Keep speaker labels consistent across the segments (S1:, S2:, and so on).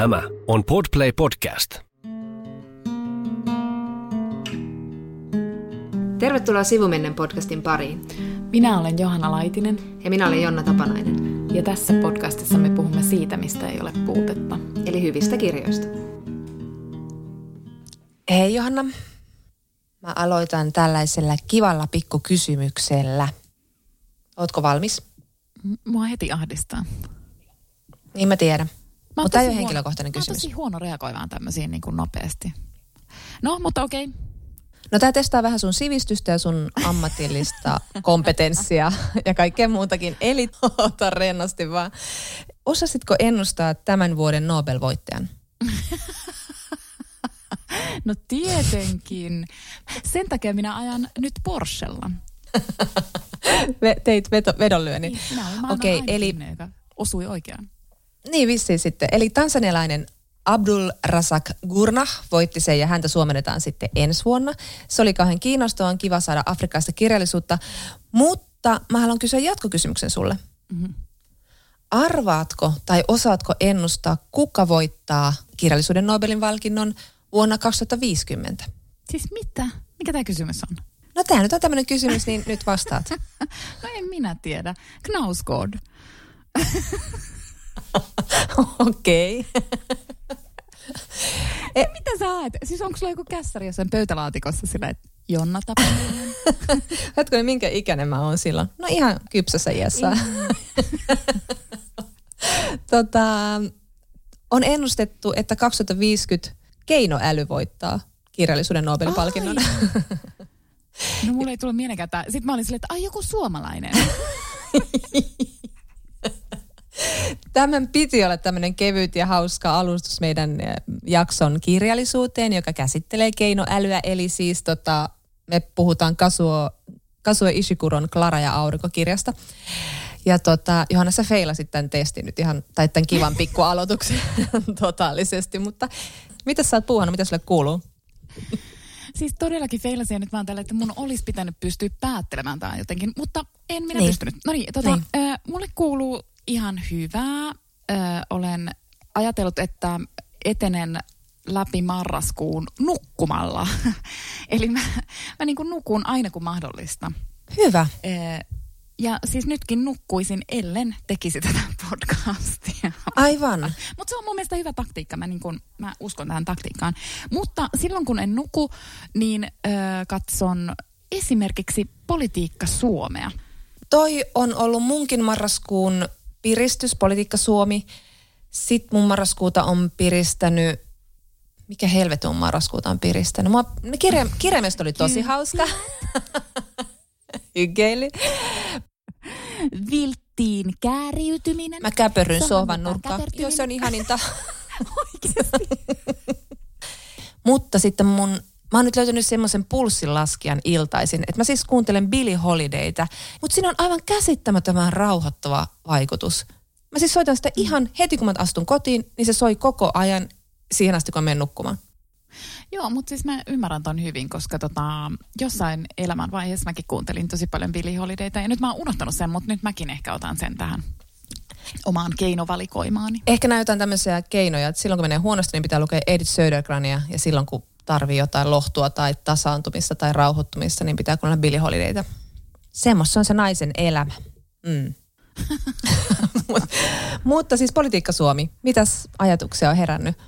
S1: Tämä on Podplay Podcast.
S2: Tervetuloa Sivumennen podcastin pariin.
S3: Minä olen Johanna Laitinen.
S2: Ja minä olen Jonna Tapanainen.
S3: Ja tässä podcastissa me puhumme siitä, mistä ei ole puutetta.
S2: Eli hyvistä kirjoista.
S4: Hei Johanna. Mä aloitan tällaisella kivalla pikkukysymyksellä. Ootko valmis?
S3: Mua heti ahdistaa.
S4: Niin mä tiedän.
S3: Mä
S4: Mutta tämä ei ole henkilökohtainen
S3: huono,
S4: kysymys.
S3: Mä tosi huono reagoimaan tämmöisiin niin kuin nopeasti. No, mutta okei. Okay.
S4: No tämä testaa vähän sun sivistystä ja sun ammatillista kompetenssia ja kaikkea muutakin. Eli ota rennosti vaan. Osasitko ennustaa tämän vuoden Nobel-voittajan?
S3: No tietenkin. Sen takia minä ajan nyt Porschella.
S4: Teit vedonlyönnin.
S3: Niin,
S4: Okei,
S3: okay,
S4: eli
S3: osui oikeaan.
S4: Niin vissiin sitten. Eli tansanialainen Abdul Razak Gurnah voitti sen ja häntä suomennetaan sitten ensi vuonna. Se oli kauhean kiinnostavaa, on kiva saada Afrikasta kirjallisuutta. Mutta mä haluan kysyä jatkokysymyksen sulle.
S3: Mm-hmm.
S4: Arvaatko tai osaatko ennustaa, kuka voittaa kirjallisuuden Nobelin palkinnon vuonna 2050?
S3: Siis mitä? Mikä tämä kysymys on?
S4: No tämä nyt on tämmöinen kysymys, niin nyt vastaat.
S3: No en minä tiedä. Knausgård.
S4: Okei.
S3: E, mitä sä haet? Siis onko sulla joku kässäri jossain pöytälaatikossa sillä, että Jonna Tapanen?
S4: Hetkinen, minkä ikäinen mä oon silloin? No ihan kypsässä iässä. tota, on ennustettu, että 2050 keinoäly voittaa kirjallisuuden Nobelin palkinnon.
S3: No mulla ei tullut mieleenkään tämä. Sitten mä olin silleen, että ai joku suomalainen.
S4: Tämän piti olla tämmöinen kevyt ja hauska alustus meidän eh, jakson kirjallisuuteen, joka käsittelee keinoälyä. Eli siis tota, me puhutaan Kasuo, Kasuo Ishikuron Klara ja Aurinko-kirjasta. Ja tota, Johanna, sä feilasit tämän testin nyt ihan, tai tämän kivan pikkualoituksen totaalisesti, mutta mitä sä oot puuhannut, mitä sulle kuuluu?
S3: Siis todellakin feilasin ja nyt vaan tällä, että mun olisi pitänyt pystyä päättelemään tämä jotenkin, mutta en minä
S4: Niin.
S3: pystynyt. No niin, tota,
S4: Niin.
S3: Ö, mulle kuuluu ihan hyvää. Ö, olen ajatellut, että etenen läpi marraskuun nukkumalla. Eli mä, mä niin kuin nukun aina kun mahdollista.
S4: Hyvä.
S3: Ö, ja siis nytkin nukkuisin, ellen tekisi tätä podcastia.
S4: Aivan.
S3: Mutta se on mun mielestä hyvä taktiikka. Mä, niin kun, mä uskon tähän taktiikkaan. Mutta silloin kun en nuku, niin ö, katson esimerkiksi Politiikka Suomea.
S4: Toi on ollut munkin marraskuun piristys, Politiikka Suomi. Sitten mun marraskuuta on piristänyt, mikä helvetti on marraskuuta on piristänyt? Mua, kirja, kirjaimesta oli tosi hauska. Hygeili.
S3: Vilttiin kääriytyminen.
S4: Mä
S3: on
S4: sohvan nurkkaan.
S3: käpertyminen.
S4: Joo, se on ihaninta.
S3: Oikeasti.
S4: Mutta sitten mun, mä oon nyt löytänyt semmoisen pulssinlaskijan iltaisin, että mä siis kuuntelen Billie Holidaytä, mutta siinä on aivan käsittämättömän rauhoittava vaikutus. Mä siis soitan sitä ihan heti, kun mä astun kotiin, niin se soi koko ajan siihen asti, kun mä menen nukkumaan.
S3: Joo, mutta siis mä ymmärrän ton hyvin, koska tota, jossain elämän vaiheessa mäkin kuuntelin tosi paljon Billie Holidayta. Ja nyt mä oon unohtanut sen, mutta nyt mäkin ehkä otan sen tähän omaan keinovalikoimaani.
S4: Ehkä näytän tämmöisiä keinoja, että silloin kun menee huonosti, niin pitää lukea Edith Södergrania ja silloin kun tarvii jotain lohtua tai tasaantumista tai rauhoittumista, niin pitää kuunnella Billie Holidayta. Semmoista on se naisen elämä. Mm. Mut, mutta siis politiikka Suomi, mitäs ajatuksia on herännyt?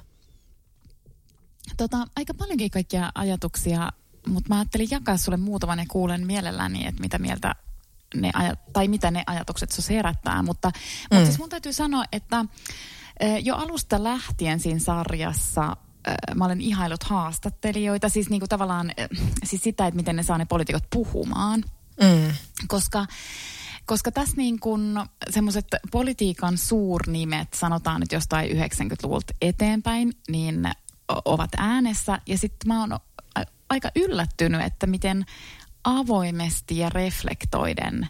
S3: Tota, aika paljonkin kaikkia ajatuksia, mutta mä ajattelin jakaa sulle muutaman ja kuulen mielelläni, että mitä mieltä ne aja- tai mitä ne ajatukset se herättää. Mutta, mm. mutta siis mun täytyy sanoa, että eh, jo alusta lähtien siinä sarjassa mä olen ihailut haastattelijoita, siis niinku tavallaan eh, siis sitä, että miten ne saa ne poliitikot puhumaan.
S4: Mm.
S3: Koska koska tässä niin kuin semmoiset politiikan suurnimet, sanotaan nyt jostain 90-luvulta eteenpäin, niin ovat äänessä. Ja sitten mä oon aika yllättynyt, että miten avoimesti ja reflektoiden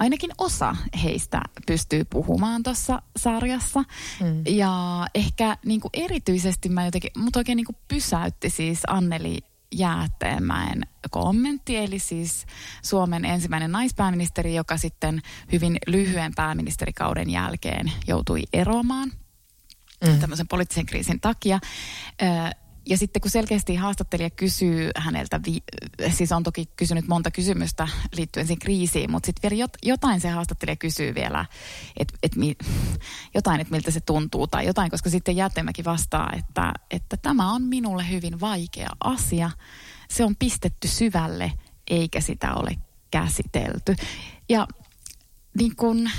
S3: ainakin osa heistä pystyy puhumaan tuossa sarjassa. Mm. Ja ehkä niin kuin erityisesti mä jotenkin, mut oikein niin kuin pysäytti siis Anneli Jäätteenmäen kommentti, eli siis Suomen ensimmäinen naispääministeri, joka sitten hyvin lyhyen pääministerikauden jälkeen joutui eroamaan. mm. tämmöisen poliittisen kriisin takia. Ja sitten kun selkeästi haastattelija kysyy häneltä, siis on toki kysynyt monta kysymystä liittyen siihen kriisiin, mutta sitten vielä jotain se haastattelija kysyy vielä, että et mi, jotain, että miltä se tuntuu tai jotain, koska sitten Jätemäki vastaa, että, että tämä on minulle hyvin vaikea asia. Se on pistetty syvälle, eikä sitä ole käsitelty. Ja niin kun,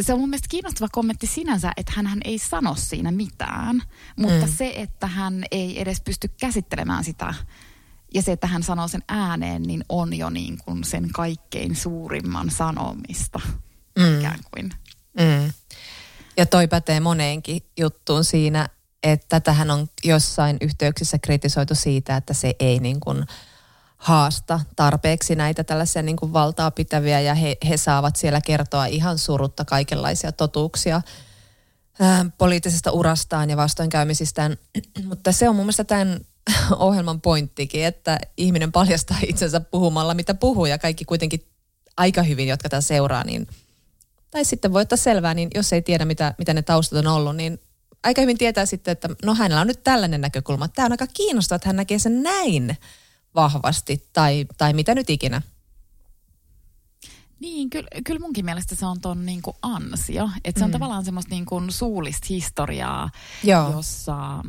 S3: se on mun mielestä kiinnostava kommentti sinänsä, että hän ei sano siinä mitään, mutta mm. se, että hän ei edes pysty käsittelemään sitä ja se, että hän sanoo sen ääneen, niin on jo niin kuin sen kaikkein suurimman sanomista mm. ikään kuin.
S4: Mm. Ja toi pätee moneenkin juttuun siinä, että tähän on jossain yhteyksissä kritisoitu siitä, että se ei niin kuin – haasta tarpeeksi näitä tällaisia niin kuin valtaa pitäviä ja he, he saavat siellä kertoa ihan surutta kaikenlaisia totuuksia ää, poliittisesta urastaan ja vastoinkäymisistään. Mutta se on mun mielestä tämän ohjelman pointtikin, että ihminen paljastaa itsensä puhumalla mitä puhuu ja kaikki kuitenkin aika hyvin, jotka tätä seuraa, niin tai sitten voi ottaa selvää, niin jos ei tiedä, mitä, mitä ne taustat on ollut, niin aika hyvin tietää sitten, että no hänellä on nyt tällainen näkökulma. Tämä on aika kiinnostavaa, että hän näkee sen näin vahvasti tai, tai mitä nyt ikinä.
S3: Niin, kyllä, kyllä munkin mielestä se on ton niin kuin ansio. Että se on mm. tavallaan semmoista niin kuin suullista historiaa, Joo. jossa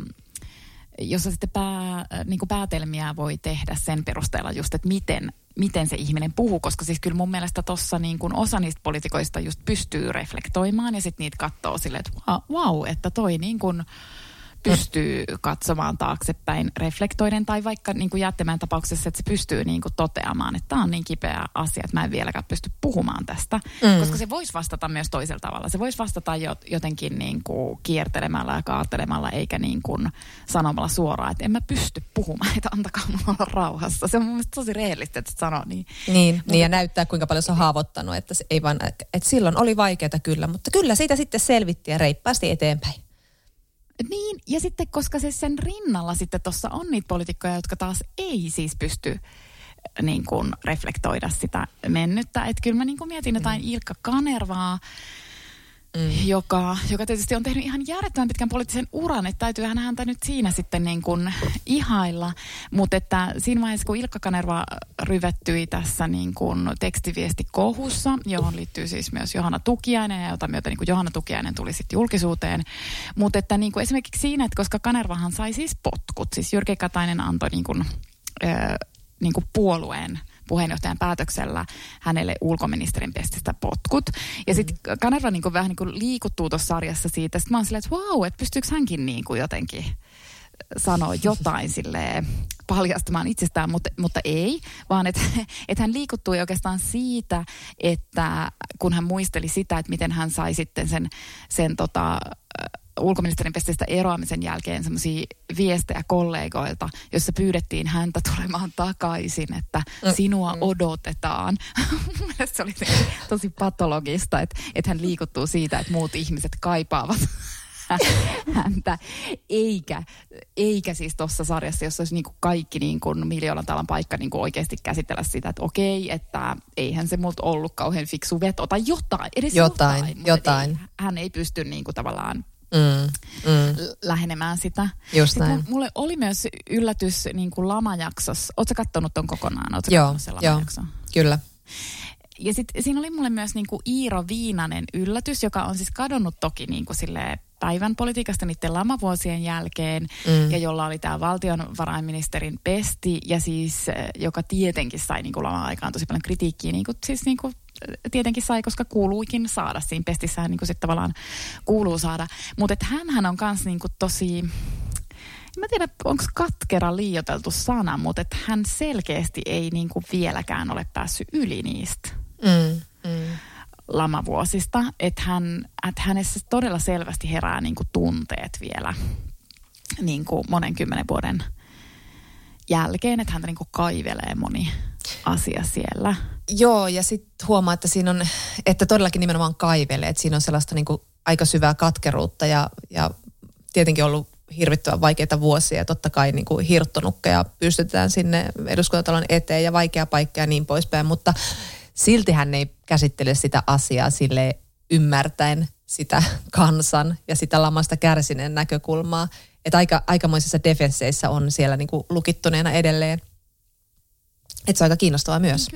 S3: jossa sitten pää, niin kuin päätelmiä voi tehdä sen perusteella just, että miten, miten se ihminen puhuu, koska siis kyllä mun mielestä tuossa niin kuin osa niistä poliitikoista just pystyy reflektoimaan ja sitten niitä katsoo silleen, että wow, että toi niin kuin, pystyy katsomaan taaksepäin reflektoiden tai vaikka niin kuin jättämään tapauksessa, että se pystyy niin kuin toteamaan, että tämä on niin kipeä asia, että mä en vieläkään pysty puhumaan tästä. Mm. Koska se voisi vastata myös toisella tavalla. Se voisi vastata jotenkin niin kuin kiertelemällä ja kaattelemalla eikä niin kuin sanomalla suoraan, että en mä pysty puhumaan, että antakaa mulla olla rauhassa. Se on mun mielestä tosi rehellistä, että sanoo niin.
S4: Niin, mutta, niin ja näyttää kuinka paljon se on haavoittanut, että, se ei vaan, että silloin oli vaikeaa kyllä, mutta kyllä siitä sitten selvitti ja reippaasti eteenpäin.
S3: Niin, ja sitten koska se sen rinnalla sitten tuossa on niitä poliitikkoja, jotka taas ei siis pysty äh, niin kuin reflektoida sitä mennyttä. Että kyllä mä niin kuin mietin jotain mm. Ilkka Kanervaa, mm. joka, joka tietysti on tehnyt ihan järjettömän pitkän poliittisen uran, että täytyyhän häntä nyt siinä sitten niin kuin ihailla. Mutta että siinä vaiheessa, kun Ilkka Kanerva ryvettyi tässä niin kuin tekstiviestikohussa, johon liittyy siis myös Johanna Tukiainen, jota myötä niin kuin Johanna Tukiainen tuli sitten julkisuuteen. Mutta että niin kuin esimerkiksi siinä, että koska Kanervahan sai siis potkut, siis Jyrki Katainen antoi niin kuin, äh, niin kuin puolueen – puheenjohtajan päätöksellä hänelle ulkoministerin pestistä potkut. Ja sitten mm. Kanerva niin kuin vähän niin kuin liikuttuu tuossa sarjassa siitä. Sitten mä oon silleen, että vau, että pystyykö hänkin niin kuin jotenkin sanoa jotain sille paljastamaan itsestään, mutta, mutta ei, vaan että et hän liikuttui oikeastaan siitä, että kun hän muisteli sitä, että miten hän sai sitten sen, sen tota, ulkoministerin pestistä eroamisen jälkeen semmoisia viestejä kollegoilta, jossa pyydettiin häntä tulemaan takaisin, että mm. sinua mm. odotetaan. Mielestäni se oli tosi patologista, että, että hän liikuttuu siitä, että muut ihmiset kaipaavat häntä, eikä, eikä siis tuossa sarjassa, jossa olisi niin kuin kaikki niin kuin miljoonan talan paikka niin kuin oikeasti käsitellä sitä, että okei, että eihän se multa ollut kauhean fiksu veto tai jotain, edes jotain. jotain,
S4: jotain.
S3: Ei, hän ei pysty niin kuin tavallaan mm, mm. lähenemään sitä.
S4: Just näin.
S3: Mulle oli myös yllätys niin kuin lamajaksossa. Oletko katsonut ton kokonaan? Oletko
S4: joo, se joo, kyllä.
S3: Ja sitten siinä oli mulle myös niin kuin Iiro Viinanen yllätys, joka on siis kadonnut toki niin kuin päivän politiikasta niiden lamavuosien jälkeen, mm. ja jolla oli tämä valtionvarainministerin pesti, ja siis eh, joka tietenkin sai niin kuin lama-aikaan tosi paljon kritiikkiä, niin kuin, siis niin kuin tietenkin sai, koska kuuluikin saada. Siinä pestissään niin kuin sitten tavallaan kuuluu saada. Mutta hänhän on myös niin kuin tosi, en mä tiedä, onko katkera liioteltu sana, mutta että hän selkeästi ei niin kuin vieläkään ole päässyt yli niistä mm, mm. lamavuosista. Että hän, että hänessä todella selvästi herää niin kuin tunteet vielä niin kuin monen kymmenen vuoden jälkeen, että häntä niin kuin kaivelee moni asia siellä.
S4: Joo, ja sitten huomaa, että siinä on, että todellakin nimenomaan kaivelee, että siinä on sellaista niin kuin aika syvää katkeruutta ja, ja tietenkin ollut hirvittävän vaikeita vuosia ja totta kai niin kuin hirttonukkeja pystytään sinne eduskuntatalon eteen ja vaikea paikka ja niin poispäin, mutta silti hän ei käsittele sitä asiaa sille ymmärtäen sitä kansan ja sitä lamasta kärsineen näkökulmaa. Että aika, aikamoisissa defensseissä on siellä niin kuin lukittuneena edelleen. Että se on aika kiinnostavaa myös.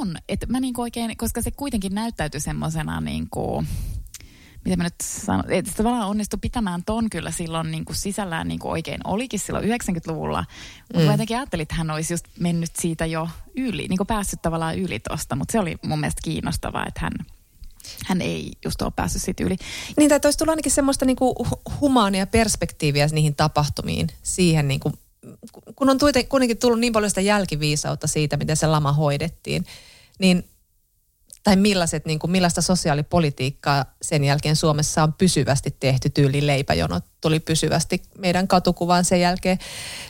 S3: On, että mä niin oikein, koska se kuitenkin näyttäytyi semmoisena niin kuin, miten mä nyt sanon, että se tavallaan onnistui pitämään ton kyllä silloin niin kuin sisällään niin kuin oikein olikin silloin 90-luvulla. Mutta mm. jotenkin ajattelin, että hän olisi just mennyt siitä jo yli, niin kuin päässyt tavallaan yli tosta, mutta se oli mun mielestä kiinnostavaa, että hän, hän ei just ole päässyt siitä yli.
S4: Niin, tai olisi tullut ainakin semmoista niinku humaania perspektiiviä niihin tapahtumiin, siihen niinku, kun on kuitenkin tullut niin paljon sitä jälkiviisautta siitä, miten se lama hoidettiin, niin tai millaiset, niin kuin, millaista sosiaalipolitiikkaa sen jälkeen Suomessa on pysyvästi tehty, tyyli leipäjonot tuli pysyvästi meidän katukuvaan sen jälkeen,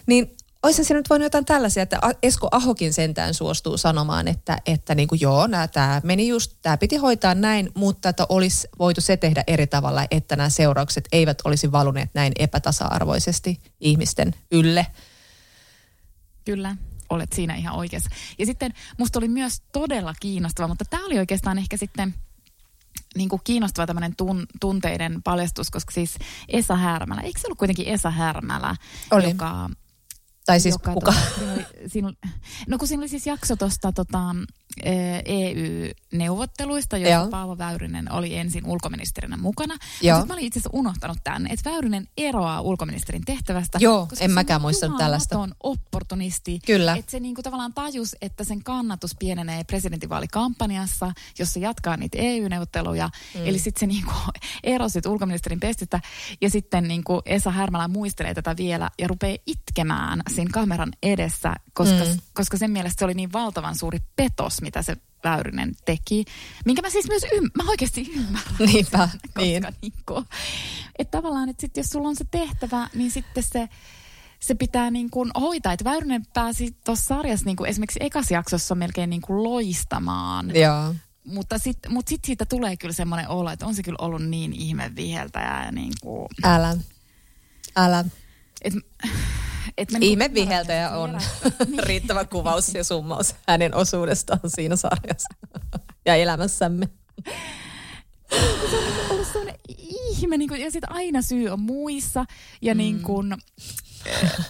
S4: niin Oisin se nyt voinut jotain tällaisia, että Esko Ahokin sentään suostuu sanomaan, että, että niin kuin joo, tämä meni just, tämä piti hoitaa näin, mutta että olisi voitu se tehdä eri tavalla, että nämä seuraukset eivät olisi valuneet näin epätasa-arvoisesti ihmisten ylle.
S3: Kyllä olet siinä ihan oikeassa. Ja sitten musta oli myös todella kiinnostava, mutta tämä oli oikeastaan ehkä sitten niin kuin kiinnostava tämmöinen tun, tunteiden paljastus, koska siis Esa Härmälä, eikö se ollut kuitenkin Esa Härmälä,
S4: oli.
S3: joka...
S4: Tai siis joka, kuka?
S3: Tota, siinä oli, siinä, no kun siinä oli siis jakso tuosta tota, EU-neuvotteluista, joissa Joo. Paavo Väyrynen oli ensin ulkoministerinä mukana. Sitten mä olin itse asiassa unohtanut tänne, että Väyrynen eroaa ulkoministerin tehtävästä.
S4: Joo, en mäkään muistanut tällaista.
S3: on opportunisti.
S4: Kyllä.
S3: Että se niinku tavallaan tajus, että sen kannatus pienenee presidentinvaalikampanjassa, jossa jatkaa niitä EU-neuvotteluja. Mm. Eli sitten se niinku erosi ulkoministerin pestistä. Ja sitten niinku Esa Härmälä muistelee tätä vielä ja rupeaa itkemään siinä kameran edessä, koska, mm. koska sen mielestä se oli niin valtavan suuri petos mitä se Väyrynen teki, minkä mä siis myös ym- mä oikeasti ymmärrän.
S4: Niinpä,
S3: koska niin. niin kuin, että tavallaan, että sit jos sulla on se tehtävä, niin sitten se, se pitää niin kuin hoitaa. Että Väyrynen pääsi tuossa sarjassa niin kuin esimerkiksi ekas jaksossa melkein niin kuin loistamaan.
S4: Joo.
S3: Mutta sitten mut sit siitä tulee kyllä semmoinen olo, että on se kyllä ollut niin ihme viheltäjä. Ja niin kuin,
S4: älä, älä.
S3: Et,
S4: et Ihme viheltäjä on. Riittävä kuvaus ja summaus hänen osuudestaan siinä sarjassa ja elämässämme.
S3: Se on ihme, niin kuin, ja sitten aina syy on muissa, ja mm. niin kuin,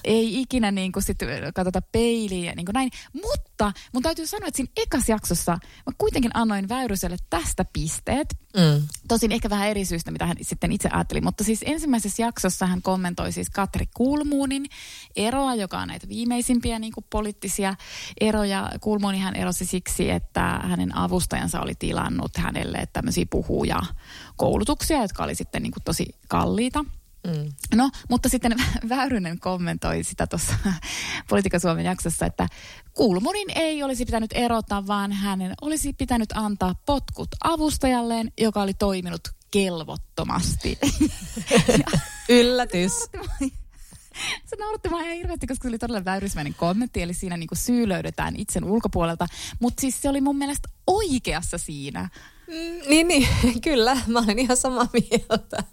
S3: ei ikinä niin kuin sit katsota peiliin ja niin kuin näin. Mutta mun täytyy sanoa, että siinä ekas jaksossa mä kuitenkin annoin Väyryselle tästä pisteet. Mm. Tosin ehkä vähän eri syystä, mitä hän sitten itse ajatteli. Mutta siis ensimmäisessä jaksossa hän kommentoi siis Katri Kulmuunin eroa, joka on näitä viimeisimpiä niin kuin poliittisia eroja. Kulmuuni hän erosi siksi, että hänen avustajansa oli tilannut hänelle tämmöisiä puhuja koulutuksia, jotka oli sitten niin kuin tosi kalliita. Mm. No, mutta sitten Väyrynen kommentoi sitä tuossa Politiikka Suomen jaksossa, että Kulmunin ei olisi pitänyt erota, vaan hänen olisi pitänyt antaa potkut avustajalleen, joka oli toiminut kelvottomasti.
S4: Yllätys.
S3: Se nauratti mua ihan hirveästi, koska se oli todella väyrysmäinen kommentti, eli siinä niinku syy löydetään itsen ulkopuolelta. Mutta siis se oli mun mielestä oikeassa siinä.
S4: Mm, niin, niin, kyllä. Mä olen ihan samaa mieltä.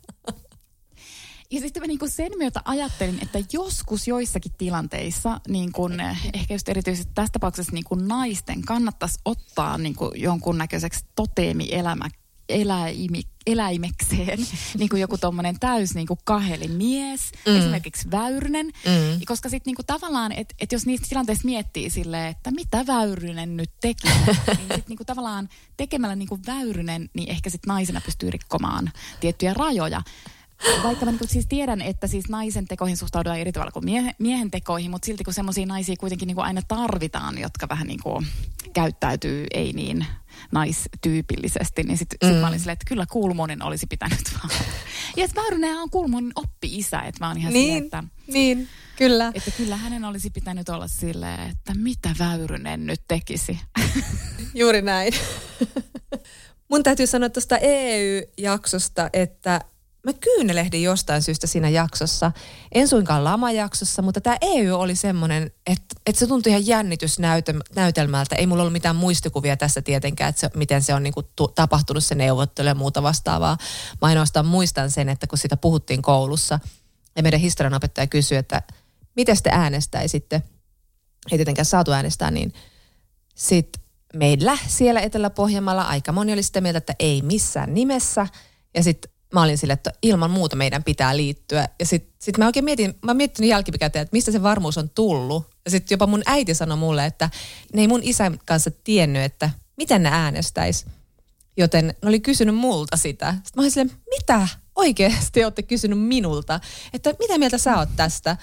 S3: Ja sitten mä niinku sen myötä ajattelin, että joskus joissakin tilanteissa, niin kun, ehkä just erityisesti tässä tapauksessa niin kun naisten kannattaisi ottaa niin kun jonkunnäköiseksi toteemielämä eläimi, eläimekseen, niin kuin joku tuommoinen täys niin kuin kahelimies, mm. esimerkiksi Väyrynen. Mm. Koska sitten niin tavallaan, että et jos niistä tilanteista miettii silleen, että mitä Väyrynen nyt teki, niin sitten niin tavallaan tekemällä niin kuin Väyrynen, niin ehkä sitten naisena pystyy rikkomaan tiettyjä rajoja. Vaikka mä niin siis tiedän, että siis naisen tekoihin suhtaudutaan eri tavalla kuin miehen, miehen tekoihin, mutta silti kun semmoisia naisia kuitenkin niin aina tarvitaan, jotka vähän niin kuin käyttäytyy ei niin naistyypillisesti, niin sitten mm. sit mä olin silleen, että kyllä Kulmonen olisi pitänyt vaan. Ja Väyrynen on Kulmonin oppi-isä, että mä oon ihan
S4: niin,
S3: silleen, että...
S4: Niin, kyllä.
S3: Että kyllä hänen olisi pitänyt olla silleen, että mitä Väyrynen nyt tekisi.
S4: Juuri näin. Mun täytyy sanoa tuosta EU-jaksosta, että Mä kyynelehdin jostain syystä siinä jaksossa. En suinkaan lamajaksossa, mutta tämä EU oli semmoinen, että, että se tuntui ihan jännitysnäytelmältä. Ei mulla ollut mitään muistikuvia tässä tietenkään, että se, miten se on niinku tu, tapahtunut se neuvottelu ja muuta vastaavaa. Mä ainoastaan muistan sen, että kun sitä puhuttiin koulussa ja meidän historianopettaja kysyi, että miten te äänestäisitte, ei tietenkään saatu äänestää, niin sitten meillä siellä Etelä-Pohjanmaalla aika moni oli sitä mieltä, että ei missään nimessä – Ja sitten mä olin sille, että ilman muuta meidän pitää liittyä. Ja sitten sit mä oikein mietin, mä miettinyt jälkikäteen, että mistä se varmuus on tullut. Ja sitten jopa mun äiti sanoi mulle, että ne ei mun isän kanssa tiennyt, että miten ne äänestäis. Joten ne oli kysynyt multa sitä. Sitten mä olin silleen, mitä oikeasti olette kysynyt minulta? Että mitä mieltä sä oot tästä?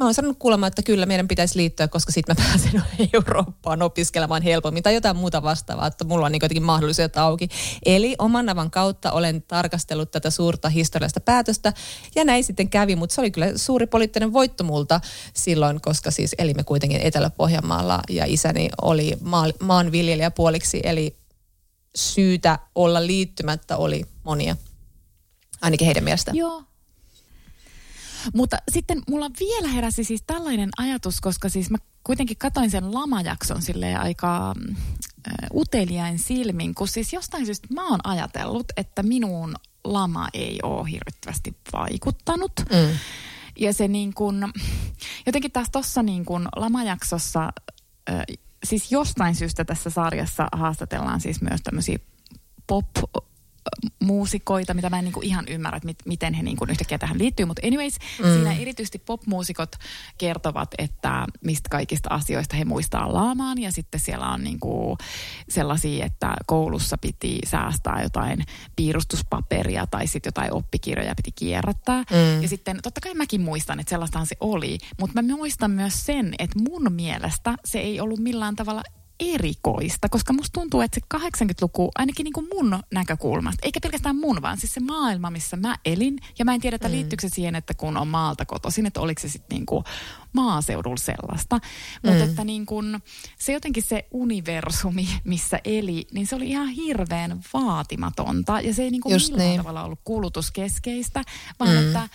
S4: Mä oon sanonut kuulemma, että kyllä meidän pitäisi liittyä, koska sitten mä pääsen Eurooppaan opiskelemaan helpommin tai jotain muuta vastaavaa, että mulla on niin jotenkin mahdollisuudet auki. Eli oman navan kautta olen tarkastellut tätä suurta historiallista päätöstä ja näin sitten kävi, mutta se oli kyllä suuri poliittinen voitto multa silloin, koska siis elimme kuitenkin Etelä-Pohjanmaalla ja isäni oli maa, maanviljelijä puoliksi, eli syytä olla liittymättä oli monia, ainakin heidän mielestään.
S3: Joo, mutta sitten mulla vielä heräsi siis tällainen ajatus, koska siis mä kuitenkin katoin sen lamajakson sille aika äh, uteliain silmin, kun siis jostain syystä mä oon ajatellut, että minuun lama ei ole hirvittävästi vaikuttanut. Mm. Ja se niin kuin, jotenkin taas tuossa niin kuin lamajaksossa, siis jostain syystä tässä sarjassa haastatellaan siis myös tämmöisiä pop muusikoita, mitä mä en niinku ihan ymmärrä, että mit, miten he niinku yhtäkkiä tähän liittyy. Mutta anyways, mm. siinä erityisesti popmuusikot kertovat, että mistä kaikista asioista he muistaa laamaan. Ja sitten siellä on niinku sellaisia, että koulussa piti säästää jotain piirustuspaperia tai sitten jotain oppikirjoja piti kierrättää. Mm. Ja sitten totta kai mäkin muistan, että sellaistahan se oli. Mutta mä muistan myös sen, että mun mielestä se ei ollut millään tavalla erikoista, koska musta tuntuu, että se 80-luku, ainakin niin kuin mun näkökulmasta, eikä pelkästään mun, vaan siis se maailma, missä mä elin, ja mä en tiedä, että mm. liittyykö se siihen, että kun on maalta kotoisin, että oliko se sitten niin kuin maaseudulla sellaista, mm. mutta että niin kuin, se jotenkin se universumi, missä eli, niin se oli ihan hirveän vaatimatonta, ja se ei niin kuin millään niin. tavalla ollut kulutuskeskeistä, vaan mm. että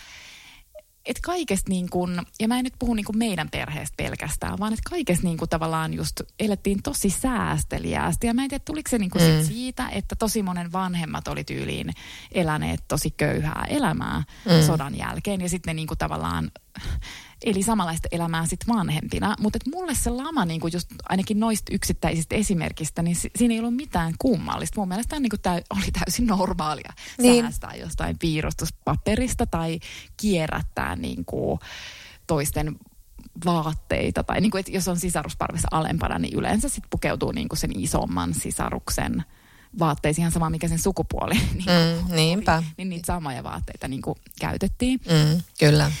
S3: että kaikesta niin kuin, ja mä en nyt puhu niin kuin meidän perheestä pelkästään, vaan että kaikesta niin kuin tavallaan just elettiin tosi säästeliäästi. Ja mä en tiedä, tuliko se niin kuin mm. sit siitä, että tosi monen vanhemmat oli tyyliin eläneet tosi köyhää elämää mm. sodan jälkeen. Ja sitten ne niin kuin tavallaan eli samanlaista elämää sitten vanhempina. Mutta mulle se lama, niin kuin just ainakin noista yksittäisistä esimerkistä, niin si- siinä ei ollut mitään kummallista. Mun mielestä niin kuin täy- oli täysin normaalia niin. säästää jostain piirustuspaperista tai kierrättää niin kuin toisten vaatteita. Tai niin kuin, että jos on sisarusparvessa alempana, niin yleensä sitten pukeutuu niin kuin sen isomman sisaruksen vaatteisiin ihan sama, mikä sen sukupuoli niin
S4: mm, niinpä.
S3: Oli, niin niitä samoja vaatteita niin kuin käytettiin.
S4: Mm, kyllä.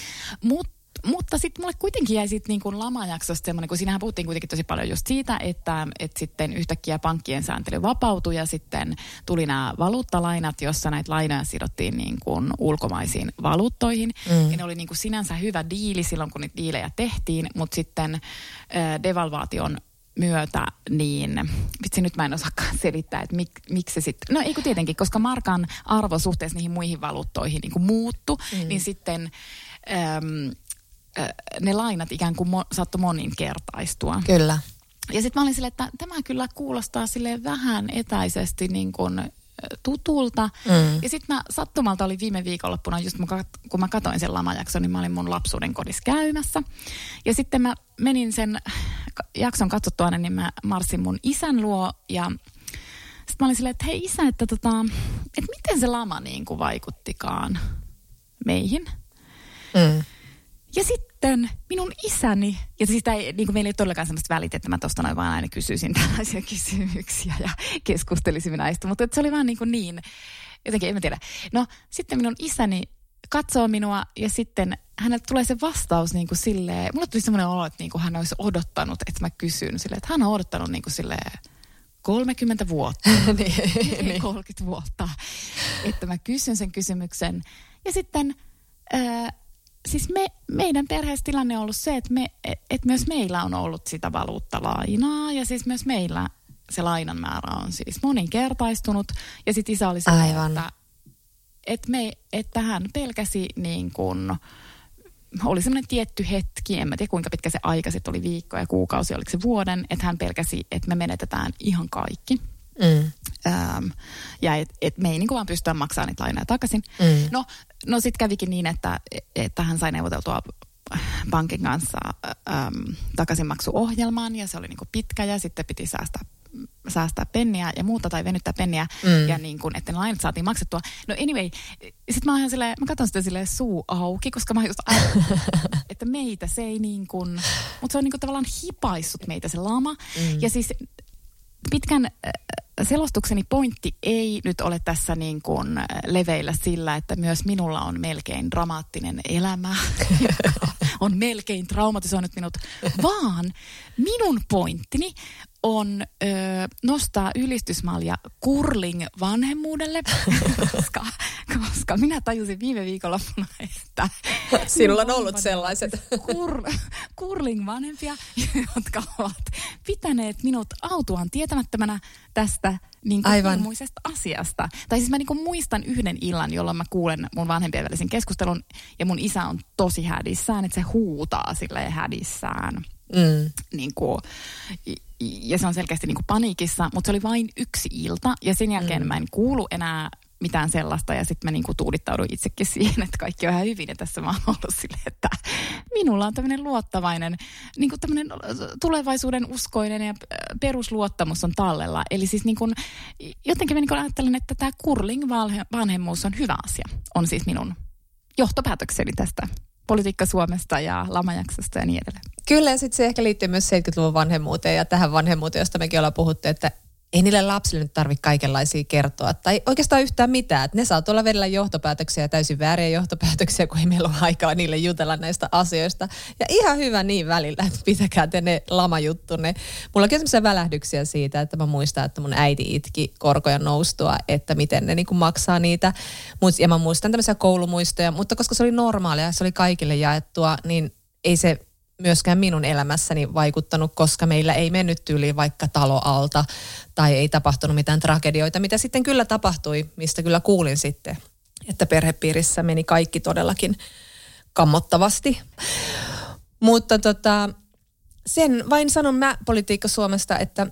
S3: Mutta mutta sitten mulle kuitenkin jäi sitten niin kuin lamajaksosta semmoinen, kun siinähän puhuttiin kuitenkin tosi paljon just siitä, että, että sitten yhtäkkiä pankkien sääntely vapautui ja sitten tuli nämä valuuttalainat, jossa näitä lainoja sidottiin niin kuin ulkomaisiin valuuttoihin. Mm. Ja ne oli niin kuin sinänsä hyvä diili silloin, kun niitä diilejä tehtiin, mutta sitten äh, devalvaation myötä, niin vitsi nyt mä en osaakaan selittää, että mik, miksi se sitten, no ei kun tietenkin, koska markan arvo suhteessa niihin muihin valuuttoihin niin kuin muuttu, mm. niin sitten äm, ne lainat ikään kuin mo, saattoi moninkertaistua.
S4: Kyllä.
S3: Ja sitten mä olin silleen, että tämä kyllä kuulostaa sille vähän etäisesti niin kuin tutulta. Mm. Ja sitten mä sattumalta oli viime viikonloppuna, just kun mä katsoin sen lamajakson, niin mä olin mun lapsuuden kodissa käymässä. Ja sitten mä menin sen jakson katsottua, niin mä marssin mun isän luo ja sitten mä olin silleen, että hei isä, että, tota, että miten se lama niin kuin vaikuttikaan meihin. Mm. Ja sitten minun isäni, ja sitä ei, niin kuin meillä ei todellakaan sellaista välitettä, että mä tuosta noin vaan aina kysyisin tällaisia kysymyksiä ja keskustelisimme näistä, mutta se oli vaan niin, kuin niin jotenkin en mä tiedä. No sitten minun isäni katsoo minua ja sitten hänelle tulee se vastaus niin kuin silleen, mulle tuli semmoinen olo, että niin kuin hän olisi odottanut, että mä kysyn silleen, että hän on odottanut niin kuin silleen 30 vuotta, niin, niin. 30 vuotta, että mä kysyn sen kysymyksen. Ja sitten ää, siis me, meidän perheessä tilanne on ollut se, että, me, et myös meillä on ollut sitä valuuttalainaa ja siis myös meillä se lainan määrä on siis moninkertaistunut. Ja sitten isä oli se, että, että, me, että hän pelkäsi niin kuin, oli semmoinen tietty hetki, en mä tiedä kuinka pitkä se aika sitten oli, viikko ja kuukausi, oliko se vuoden, että hän pelkäsi, että me menetetään ihan kaikki. Mm. Ähm, ja että et me ei niin vaan pystyä maksamaan niitä lainoja takaisin. Mm. No, no sitten kävikin niin, että, että hän sai neuvoteltua pankin kanssa ähm, takaisinmaksuohjelman ja se oli niin pitkä ja sitten piti säästää säästää penniä ja muuta tai venyttää penniä mm. ja niin kuin, että ne lainat saatiin maksettua. No anyway, sit mä oon silleen, mä katson sitä silleen suu auki, koska mä just ajattelin, että meitä se ei niin kuin, mutta se on niin kuin tavallaan hipaissut meitä se lama. Mm. Ja siis pitkän selostukseni pointti ei nyt ole tässä niin kuin leveillä sillä, että myös minulla on melkein dramaattinen elämä, joka on melkein traumatisoinut minut, vaan minun pointtini on ö, nostaa ylistysmalja kurling vanhemmuudelle, koska, koska minä tajusin viime viikonloppuna, että...
S4: Sinulla on ollut sellaiset.
S3: Kur, kurling vanhempia, jotka ovat pitäneet minut autuaan tietämättömänä tästä niin kuin Aivan. asiasta. Tai siis mä niin kuin muistan yhden illan, jolloin mä kuulen mun vanhempien välisen keskustelun ja mun isä on tosi hädissään, että se huutaa sille hädissään. Mm. Niin kuin, ja se on selkeästi niin kuin paniikissa, mutta se oli vain yksi ilta ja sen jälkeen mm. mä en kuulu enää mitään sellaista ja sitten mä niinku tuudittaudun itsekin siihen, että kaikki on ihan hyvin ja tässä mä oon ollut sille, että minulla on tämmöinen luottavainen, niinku tämmöinen tulevaisuuden uskoinen ja perusluottamus on tallella. Eli siis niinku, jotenkin mä niinku ajattelen, että tämä kurling vanhemmuus on hyvä asia, on siis minun johtopäätökseni tästä politiikka Suomesta ja lamajaksosta ja niin edelleen.
S4: Kyllä, ja sitten se ehkä liittyy myös 70-luvun vanhemmuuteen ja tähän vanhemmuuteen, josta mekin ollaan puhuttu, että ei niille lapsille nyt tarvitse kaikenlaisia kertoa tai oikeastaan yhtään mitään. Että ne saa tuolla vedellä johtopäätöksiä ja täysin vääriä johtopäätöksiä, kun ei meillä ole aikaa niille jutella näistä asioista. Ja ihan hyvä niin välillä, että pitäkää te ne lamajuttunne. Mulla on sellaisia välähdyksiä siitä, että mä muistan, että mun äiti itki korkoja noustua, että miten ne niin maksaa niitä. Ja mä muistan tämmöisiä koulumuistoja, mutta koska se oli normaalia, se oli kaikille jaettua, niin ei se myöskään minun elämässäni vaikuttanut, koska meillä ei mennyt tyyliin vaikka talo alta tai ei tapahtunut mitään tragedioita, mitä sitten kyllä tapahtui, mistä kyllä kuulin sitten, että perhepiirissä meni kaikki todellakin kammottavasti. Mutta tota, sen vain sanon mä politiikka Suomesta, että